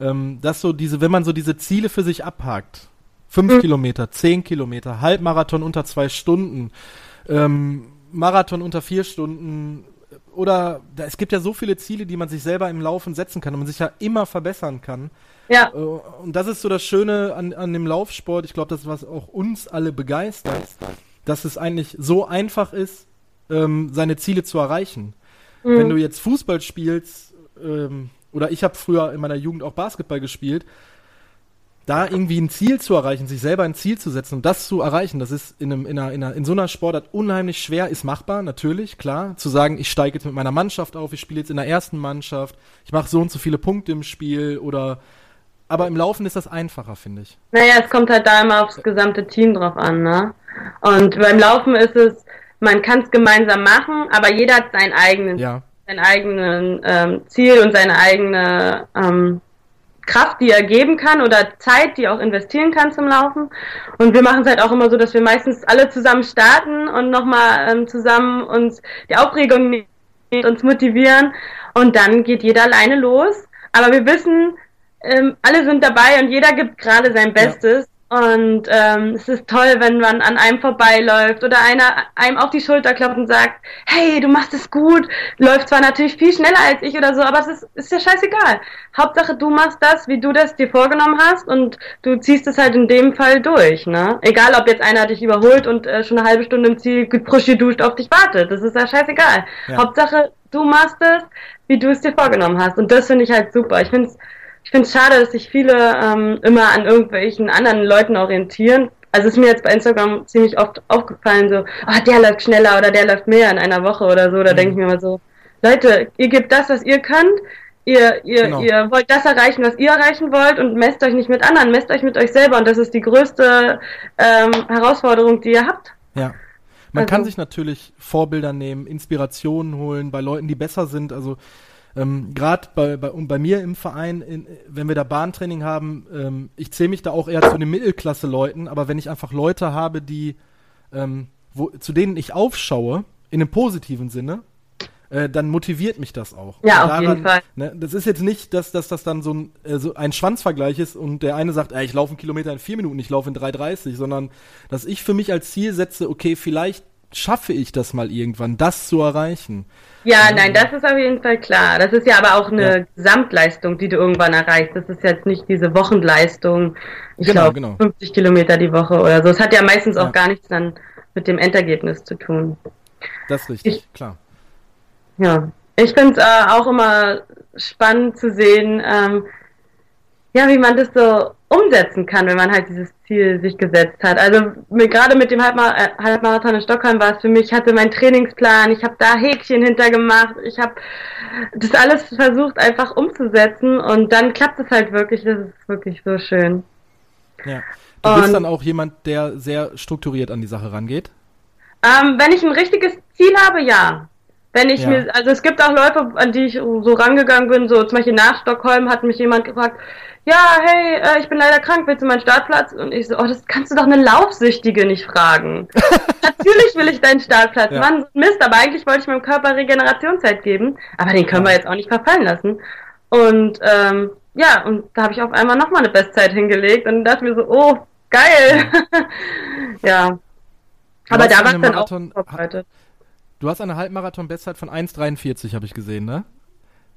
ähm, dass so diese, wenn man so diese Ziele für sich abhakt, fünf mhm. Kilometer, zehn Kilometer, Halbmarathon unter zwei Stunden, ähm, Marathon unter vier Stunden oder da, es gibt ja so viele Ziele, die man sich selber im Laufen setzen kann und man sich ja immer verbessern kann.
Ja.
Äh, und das ist so das Schöne an, an dem Laufsport. Ich glaube, das ist was auch uns alle begeistert, dass es eigentlich so einfach ist, ähm, seine Ziele zu erreichen. Mhm. Wenn du jetzt Fußball spielst, ähm, oder ich habe früher in meiner Jugend auch Basketball gespielt, da irgendwie ein Ziel zu erreichen, sich selber ein Ziel zu setzen und das zu erreichen, das ist in, einem, in, einer, in, einer, in so einer Sportart unheimlich schwer, ist machbar, natürlich, klar. Zu sagen, ich steige jetzt mit meiner Mannschaft auf, ich spiele jetzt in der ersten Mannschaft, ich mache so und so viele Punkte im Spiel oder aber im Laufen ist das einfacher, finde ich.
Naja, es kommt halt da immer aufs gesamte Team drauf an, ne? Und beim Laufen ist es, man kann es gemeinsam machen, aber jeder hat seinen eigenen
ja
sein eigenes ähm, Ziel und seine eigene ähm, Kraft, die er geben kann oder Zeit, die er auch investieren kann zum Laufen. Und wir machen es halt auch immer so, dass wir meistens alle zusammen starten und nochmal ähm, zusammen uns die Aufregung nehmen, uns motivieren und dann geht jeder alleine los. Aber wir wissen, ähm, alle sind dabei und jeder gibt gerade sein Bestes. Und ähm, es ist toll, wenn man an einem vorbeiläuft oder einer einem auf die Schulter klopft und sagt, hey, du machst es gut, läuft zwar natürlich viel schneller als ich oder so, aber es ist, ist ja scheißegal. Hauptsache, du machst das, wie du das dir vorgenommen hast und du ziehst es halt in dem Fall durch, ne? Egal, ob jetzt einer dich überholt und äh, schon eine halbe Stunde im Ziel geduscht auf dich wartet, das ist ja scheißegal. Ja. Hauptsache, du machst es, wie du es dir vorgenommen hast und das finde ich halt super. Ich finde es finde es schade, dass sich viele ähm, immer an irgendwelchen anderen Leuten orientieren. Also ist mir jetzt bei Instagram ziemlich oft aufgefallen, so, ah, der läuft schneller oder der läuft mehr in einer Woche oder so. Da mhm. denke ich mir mal so, Leute, ihr gebt das, was ihr könnt. Ihr, ihr, genau. ihr wollt das erreichen, was ihr erreichen wollt und messt euch nicht mit anderen, messt euch mit euch selber und das ist die größte ähm, Herausforderung, die ihr habt.
Ja. Man also. kann sich natürlich Vorbilder nehmen, Inspirationen holen bei Leuten, die besser sind. Also ähm, Gerade bei, bei, bei mir im Verein, in, wenn wir da Bahntraining haben, ähm, ich zähle mich da auch eher zu den Mittelklasse-Leuten, aber wenn ich einfach Leute habe, die, ähm, wo, zu denen ich aufschaue, in einem positiven Sinne, äh, dann motiviert mich das auch.
Ja, auf daran, jeden Fall.
Ne, das ist jetzt nicht, dass, dass das dann so ein, äh, so ein Schwanzvergleich ist und der eine sagt, äh, ich laufe einen Kilometer in vier Minuten, ich laufe in 3,30, sondern dass ich für mich als Ziel setze, okay, vielleicht schaffe ich das mal irgendwann, das zu erreichen.
Ja, nein, das ist auf jeden Fall klar. Das ist ja aber auch eine ja. Gesamtleistung, die du irgendwann erreichst. Das ist jetzt nicht diese Wochenleistung, ich genau, glaube genau. 50 Kilometer die Woche oder so. Es hat ja meistens auch gar nichts dann mit dem Endergebnis zu tun.
Das ist richtig, ich, klar.
Ja, ich finde es äh, auch immer spannend zu sehen, ähm, ja, wie man das so umsetzen kann, wenn man halt dieses Ziel sich gesetzt hat. Also mit, gerade mit dem äh, Halbmarathon in Stockholm war es für mich, ich hatte meinen Trainingsplan, ich habe da Häkchen hintergemacht, ich habe das alles versucht einfach umzusetzen und dann klappt es halt wirklich, das ist wirklich so schön.
Ja. Du bist und, dann auch jemand, der sehr strukturiert an die Sache rangeht?
Ähm, wenn ich ein richtiges Ziel habe, ja. Wenn ich ja. mir, also es gibt auch Leute, an die ich so rangegangen bin, so zum Beispiel nach Stockholm hat mich jemand gefragt, ja, hey, äh, ich bin leider krank, willst du meinen Startplatz? Und ich so, oh, das kannst du doch eine Laufsüchtige nicht fragen. Natürlich will ich deinen Startplatz. Ja. Mann, Mist, aber eigentlich wollte ich meinem Körper Regenerationszeit geben. Aber den können wir jetzt auch nicht verfallen lassen. Und ähm, ja, und da habe ich auf einmal nochmal eine Bestzeit hingelegt und dachte mir so, oh, geil. ja. Aber da war es dann auch
vorbereitet. Du hast eine Halbmarathon-Bestzeit von 1,43, habe ich gesehen, ne?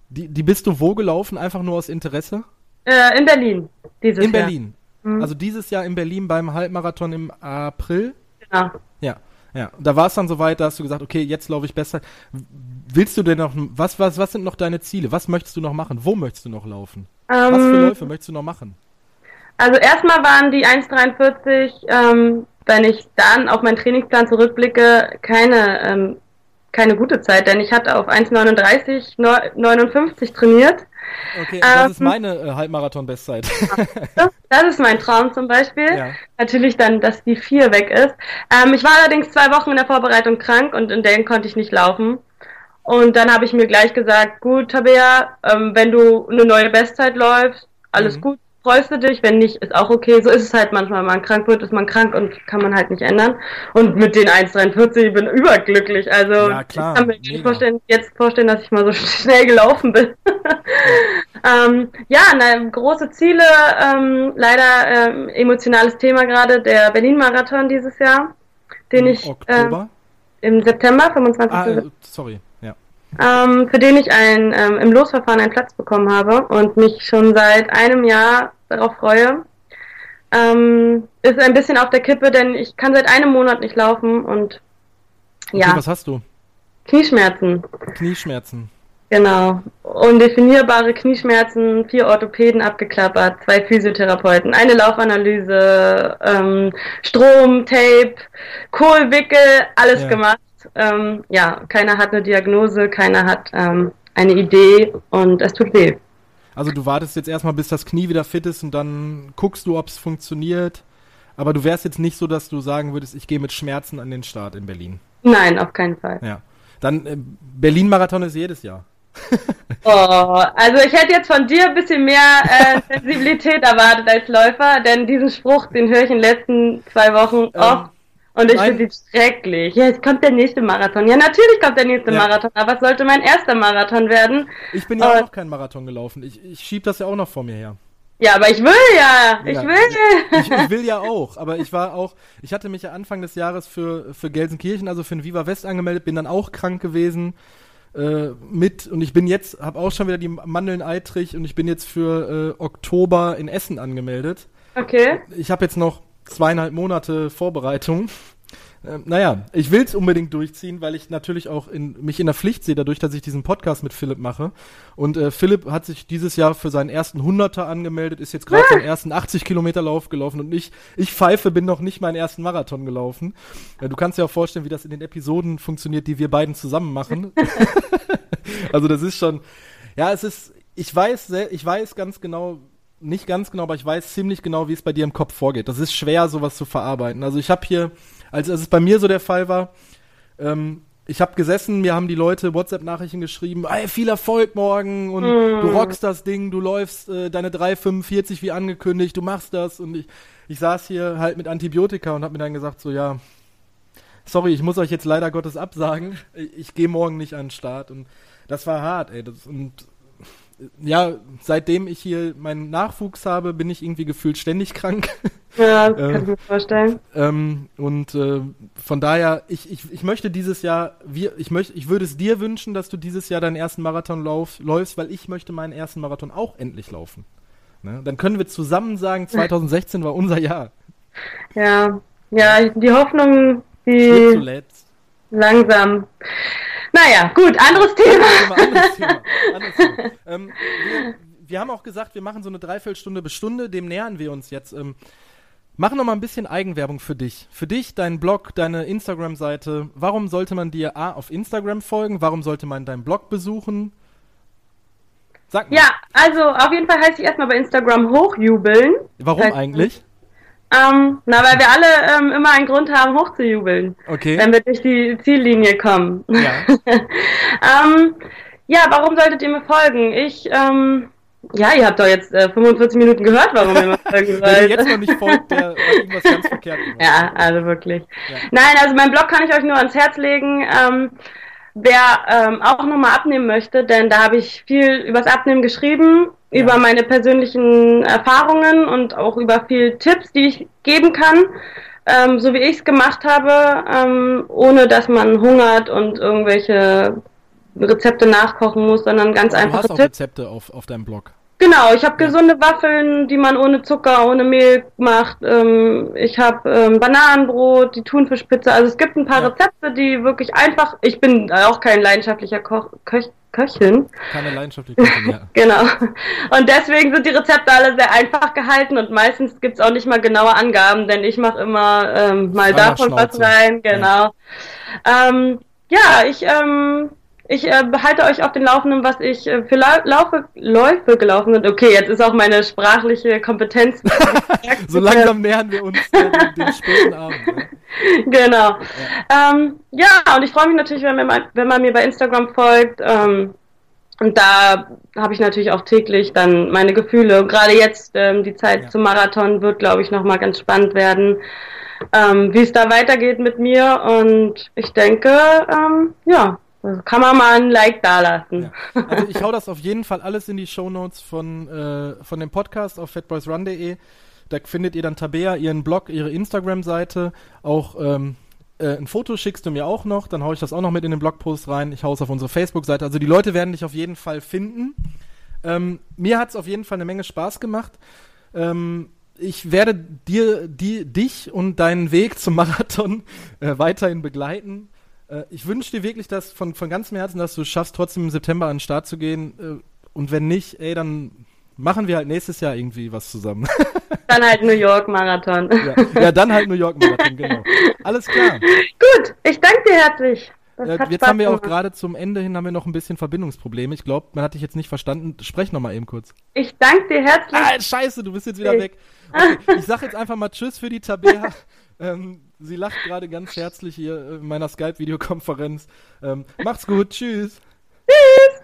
Die, die bist du wo gelaufen? Einfach nur aus Interesse?
Äh, in Berlin.
Dieses in Jahr. Berlin. Mhm. Also dieses Jahr in Berlin beim Halbmarathon im April?
Genau.
Ja. Ja, da war es dann soweit, da hast du gesagt, okay, jetzt laufe ich besser. Willst du denn noch, was, was, was sind noch deine Ziele? Was möchtest du noch machen? Wo möchtest du noch laufen? Ähm, was für Läufe möchtest du noch machen?
Also erstmal waren die 1,43, ähm, wenn ich dann auf meinen Trainingsplan zurückblicke, keine, ähm, keine gute Zeit, denn ich hatte auf 1,39, 59 trainiert.
Okay, das ähm, ist meine äh, Halbmarathon-Bestzeit.
das ist mein Traum zum Beispiel. Ja. Natürlich dann, dass die 4 weg ist. Ähm, ich war allerdings zwei Wochen in der Vorbereitung krank und in denen konnte ich nicht laufen. Und dann habe ich mir gleich gesagt, gut, Tabea, ähm, wenn du eine neue Bestzeit läufst, alles mhm. gut, freust du dich, wenn nicht, ist auch okay. So ist es halt manchmal, wenn man krank wird, ist man krank und kann man halt nicht ändern. Und mit den 1,43 ich bin überglücklich. Also
ja, klar,
ich kann mir nicht vorstellen, jetzt vorstellen, dass ich mal so schnell gelaufen bin. ja, ähm, ja na, große Ziele, ähm, leider ähm, emotionales Thema gerade, der Berlin-Marathon dieses Jahr, den Im ich
Oktober?
Äh, im September, 25.
Ah, äh, sorry
ähm, für den ich ein, ähm, im Losverfahren einen Platz bekommen habe und mich schon seit einem Jahr darauf freue. Ähm, ist ein bisschen auf der Kippe, denn ich kann seit einem Monat nicht laufen und ja.
Okay, was hast du?
Knieschmerzen.
Knieschmerzen.
Genau. Undefinierbare Knieschmerzen, vier Orthopäden abgeklappert, zwei Physiotherapeuten, eine Laufanalyse, ähm, Strom, Tape, Kohlwickel, alles ja. gemacht ähm, ja, keiner hat eine Diagnose, keiner hat ähm, eine Idee und es tut weh.
Also du wartest jetzt erstmal, bis das Knie wieder fit ist und dann guckst du, ob es funktioniert. Aber du wärst jetzt nicht so, dass du sagen würdest, ich gehe mit Schmerzen an den Start in Berlin.
Nein, auf keinen Fall.
Ja. Dann äh, Berlin-Marathon ist jedes Jahr.
oh, also ich hätte jetzt von dir ein bisschen mehr äh, Sensibilität erwartet als Läufer, denn diesen Spruch, den höre ich in den letzten zwei Wochen ähm, oft und ich finde es schrecklich. Ja, es kommt der nächste Marathon. Ja, natürlich kommt der nächste ja. Marathon, aber es sollte mein erster Marathon werden.
Ich bin ja auch noch kein Marathon gelaufen. Ich, ich schieb das ja auch noch vor mir her.
Ja, aber ich will ja. Ich ja, will.
Ich, ich, will ja auch. Aber ich war auch, ich hatte mich ja Anfang des Jahres für, für Gelsenkirchen, also für den Viva West angemeldet, bin dann auch krank gewesen äh, mit und ich bin jetzt, habe auch schon wieder die Mandeln eitrig und ich bin jetzt für äh, Oktober in Essen angemeldet.
Okay.
Ich habe jetzt noch zweieinhalb Monate Vorbereitung. Ähm, naja, ich will es unbedingt durchziehen, weil ich natürlich auch in, mich in der Pflicht sehe, dadurch, dass ich diesen Podcast mit Philipp mache. Und äh, Philipp hat sich dieses Jahr für seinen ersten Hunderter angemeldet, ist jetzt gerade ah. seinen ersten 80 Kilometer Lauf gelaufen und ich, ich pfeife, bin noch nicht meinen ersten Marathon gelaufen. Ja, du kannst dir auch vorstellen, wie das in den Episoden funktioniert, die wir beiden zusammen machen. also das ist schon, ja, es ist, ich weiß, ich weiß ganz genau, nicht ganz genau, aber ich weiß ziemlich genau, wie es bei dir im Kopf vorgeht. Das ist schwer, sowas zu verarbeiten. Also ich habe hier, als, als es bei mir so der Fall war, ähm, ich habe gesessen, mir haben die Leute WhatsApp-Nachrichten geschrieben, ey, viel Erfolg morgen und mm. du rockst das Ding, du läufst äh, deine 3,45 wie angekündigt, du machst das und ich, ich saß hier halt mit Antibiotika und habe mir dann gesagt, so ja, sorry, ich muss euch jetzt leider Gottes absagen, ich, ich gehe morgen nicht an den Start und das war hart, ey, das, und ja, seitdem ich hier meinen Nachwuchs habe, bin ich irgendwie gefühlt ständig krank.
Ja, das kann ich mir vorstellen.
Ähm, und äh, von daher, ich, ich, ich möchte dieses Jahr, wir, ich, möchte, ich würde es dir wünschen, dass du dieses Jahr deinen ersten Marathon lauf, läufst, weil ich möchte meinen ersten Marathon auch endlich laufen. Ne? Dann können wir zusammen sagen, 2016 war unser Jahr.
Ja, ja, die Hoffnung, die langsam. Naja, gut, anderes Thema. Anderes Thema,
anderes Thema. ähm, wir, wir, haben auch gesagt, wir machen so eine Dreiviertelstunde bis Stunde, dem nähern wir uns jetzt. Ähm, Mach noch mal ein bisschen Eigenwerbung für dich. Für dich, deinen Blog, deine Instagram-Seite. Warum sollte man dir A auf Instagram folgen? Warum sollte man deinen Blog besuchen?
Sag mal. Ja, also auf jeden Fall heiße ich erstmal bei Instagram hochjubeln.
Warum heißt, eigentlich?
Ähm, na, weil wir alle ähm, immer einen Grund haben, hochzujubeln.
Okay.
Wenn wir durch die Ziellinie kommen.
Ja.
ähm, ja, warum solltet ihr mir folgen? Ich, ähm, ja, ihr habt doch jetzt äh, 45 Minuten gehört, warum ihr mir folgen sollt. Wer
jetzt noch nicht folgt, der hat irgendwas ganz verkehrt
gemacht. Ja, also wirklich. Ja. Nein, also mein Blog kann ich euch nur ans Herz legen. Ähm, wer ähm, auch nochmal abnehmen möchte, denn da habe ich viel übers Abnehmen geschrieben ja. über meine persönlichen Erfahrungen und auch über viele Tipps, die ich geben kann, ähm, so wie ich es gemacht habe, ähm, ohne dass man hungert und irgendwelche Rezepte nachkochen muss, sondern ganz
Aber
einfache
du hast auch
Tipps.
Rezepte auf, auf deinem Blog.
Genau, ich habe gesunde Waffeln, die man ohne Zucker, ohne Mehl macht. Ähm, ich habe ähm, Bananenbrot, die Thunfischpizza. Also es gibt ein paar
Ja.
Rezepte, die wirklich einfach. Ich bin auch kein leidenschaftlicher Koch, Köch, Köchin.
Keine leidenschaftliche Köchin, ja.
Genau. Und deswegen sind die Rezepte alle sehr einfach gehalten und meistens gibt's auch nicht mal genaue Angaben, denn ich mache immer ähm, mal
nach
davon was
Schnauze.
rein. Genau. Ähm, ja, ich ähm, ich äh, behalte euch auf den Laufenden, was ich äh, für Lau Laufe, Läufe gelaufen bin. Okay, jetzt ist auch meine sprachliche Kompetenz.
So langsam nähern wir uns äh, den, den späten Abend. Ja.
genau. Ja, ähm, ja und ich freue mich natürlich, wenn, man, wenn man mir bei Instagram folgt. Ähm, und da habe ich natürlich auch täglich dann meine Gefühle. Und Gerade jetzt, ähm, die Zeit
Ja.
zum Marathon wird, glaube ich, nochmal ganz spannend werden, ähm, wie es da weitergeht mit mir. Und ich denke, ähm, ja, kann man mal ein Like dalassen.
Ja. Also ich hau das auf jeden Fall alles in die Shownotes von, äh, von dem Podcast auf fatboysrun.de. Da findet ihr dann Tabea, ihren Blog, ihre Instagram-Seite, auch ähm, äh, ein Foto schickst du mir auch noch, dann hau ich das auch noch mit in den Blogpost rein. Ich hau es auf unsere Facebook-Seite. Also die Leute werden dich auf jeden Fall finden. Ähm, mir hat es auf jeden Fall eine Menge Spaß gemacht. Ähm, ich werde dir, die, dich und deinen Weg zum Marathon äh, weiterhin begleiten. Äh, ich wünsche dir wirklich, dass von, von ganzem Herzen, dass du es schaffst, trotzdem im September an den Start zu gehen. Äh, und wenn nicht, ey, dann machen wir halt nächstes Jahr irgendwie was zusammen.
Dann halt New York Marathon.
ja, ja, dann halt New York Marathon, genau. Alles klar.
Gut, ich danke dir herzlich.
Äh, jetzt
Spaß
haben wir auch gerade zum Ende hin haben wir noch ein bisschen Verbindungsprobleme. Ich glaube, man hat dich jetzt nicht verstanden. Sprech noch mal eben kurz.
Ich danke dir herzlich.
Ah, scheiße, du bist jetzt wieder
Nee.
weg. Okay, ich sag jetzt einfach mal Tschüss für die Tabea. ähm, Sie lacht gerade ganz herzlich hier in meiner Skype-Videokonferenz. Ähm, macht's gut, tschüss. Tschüss.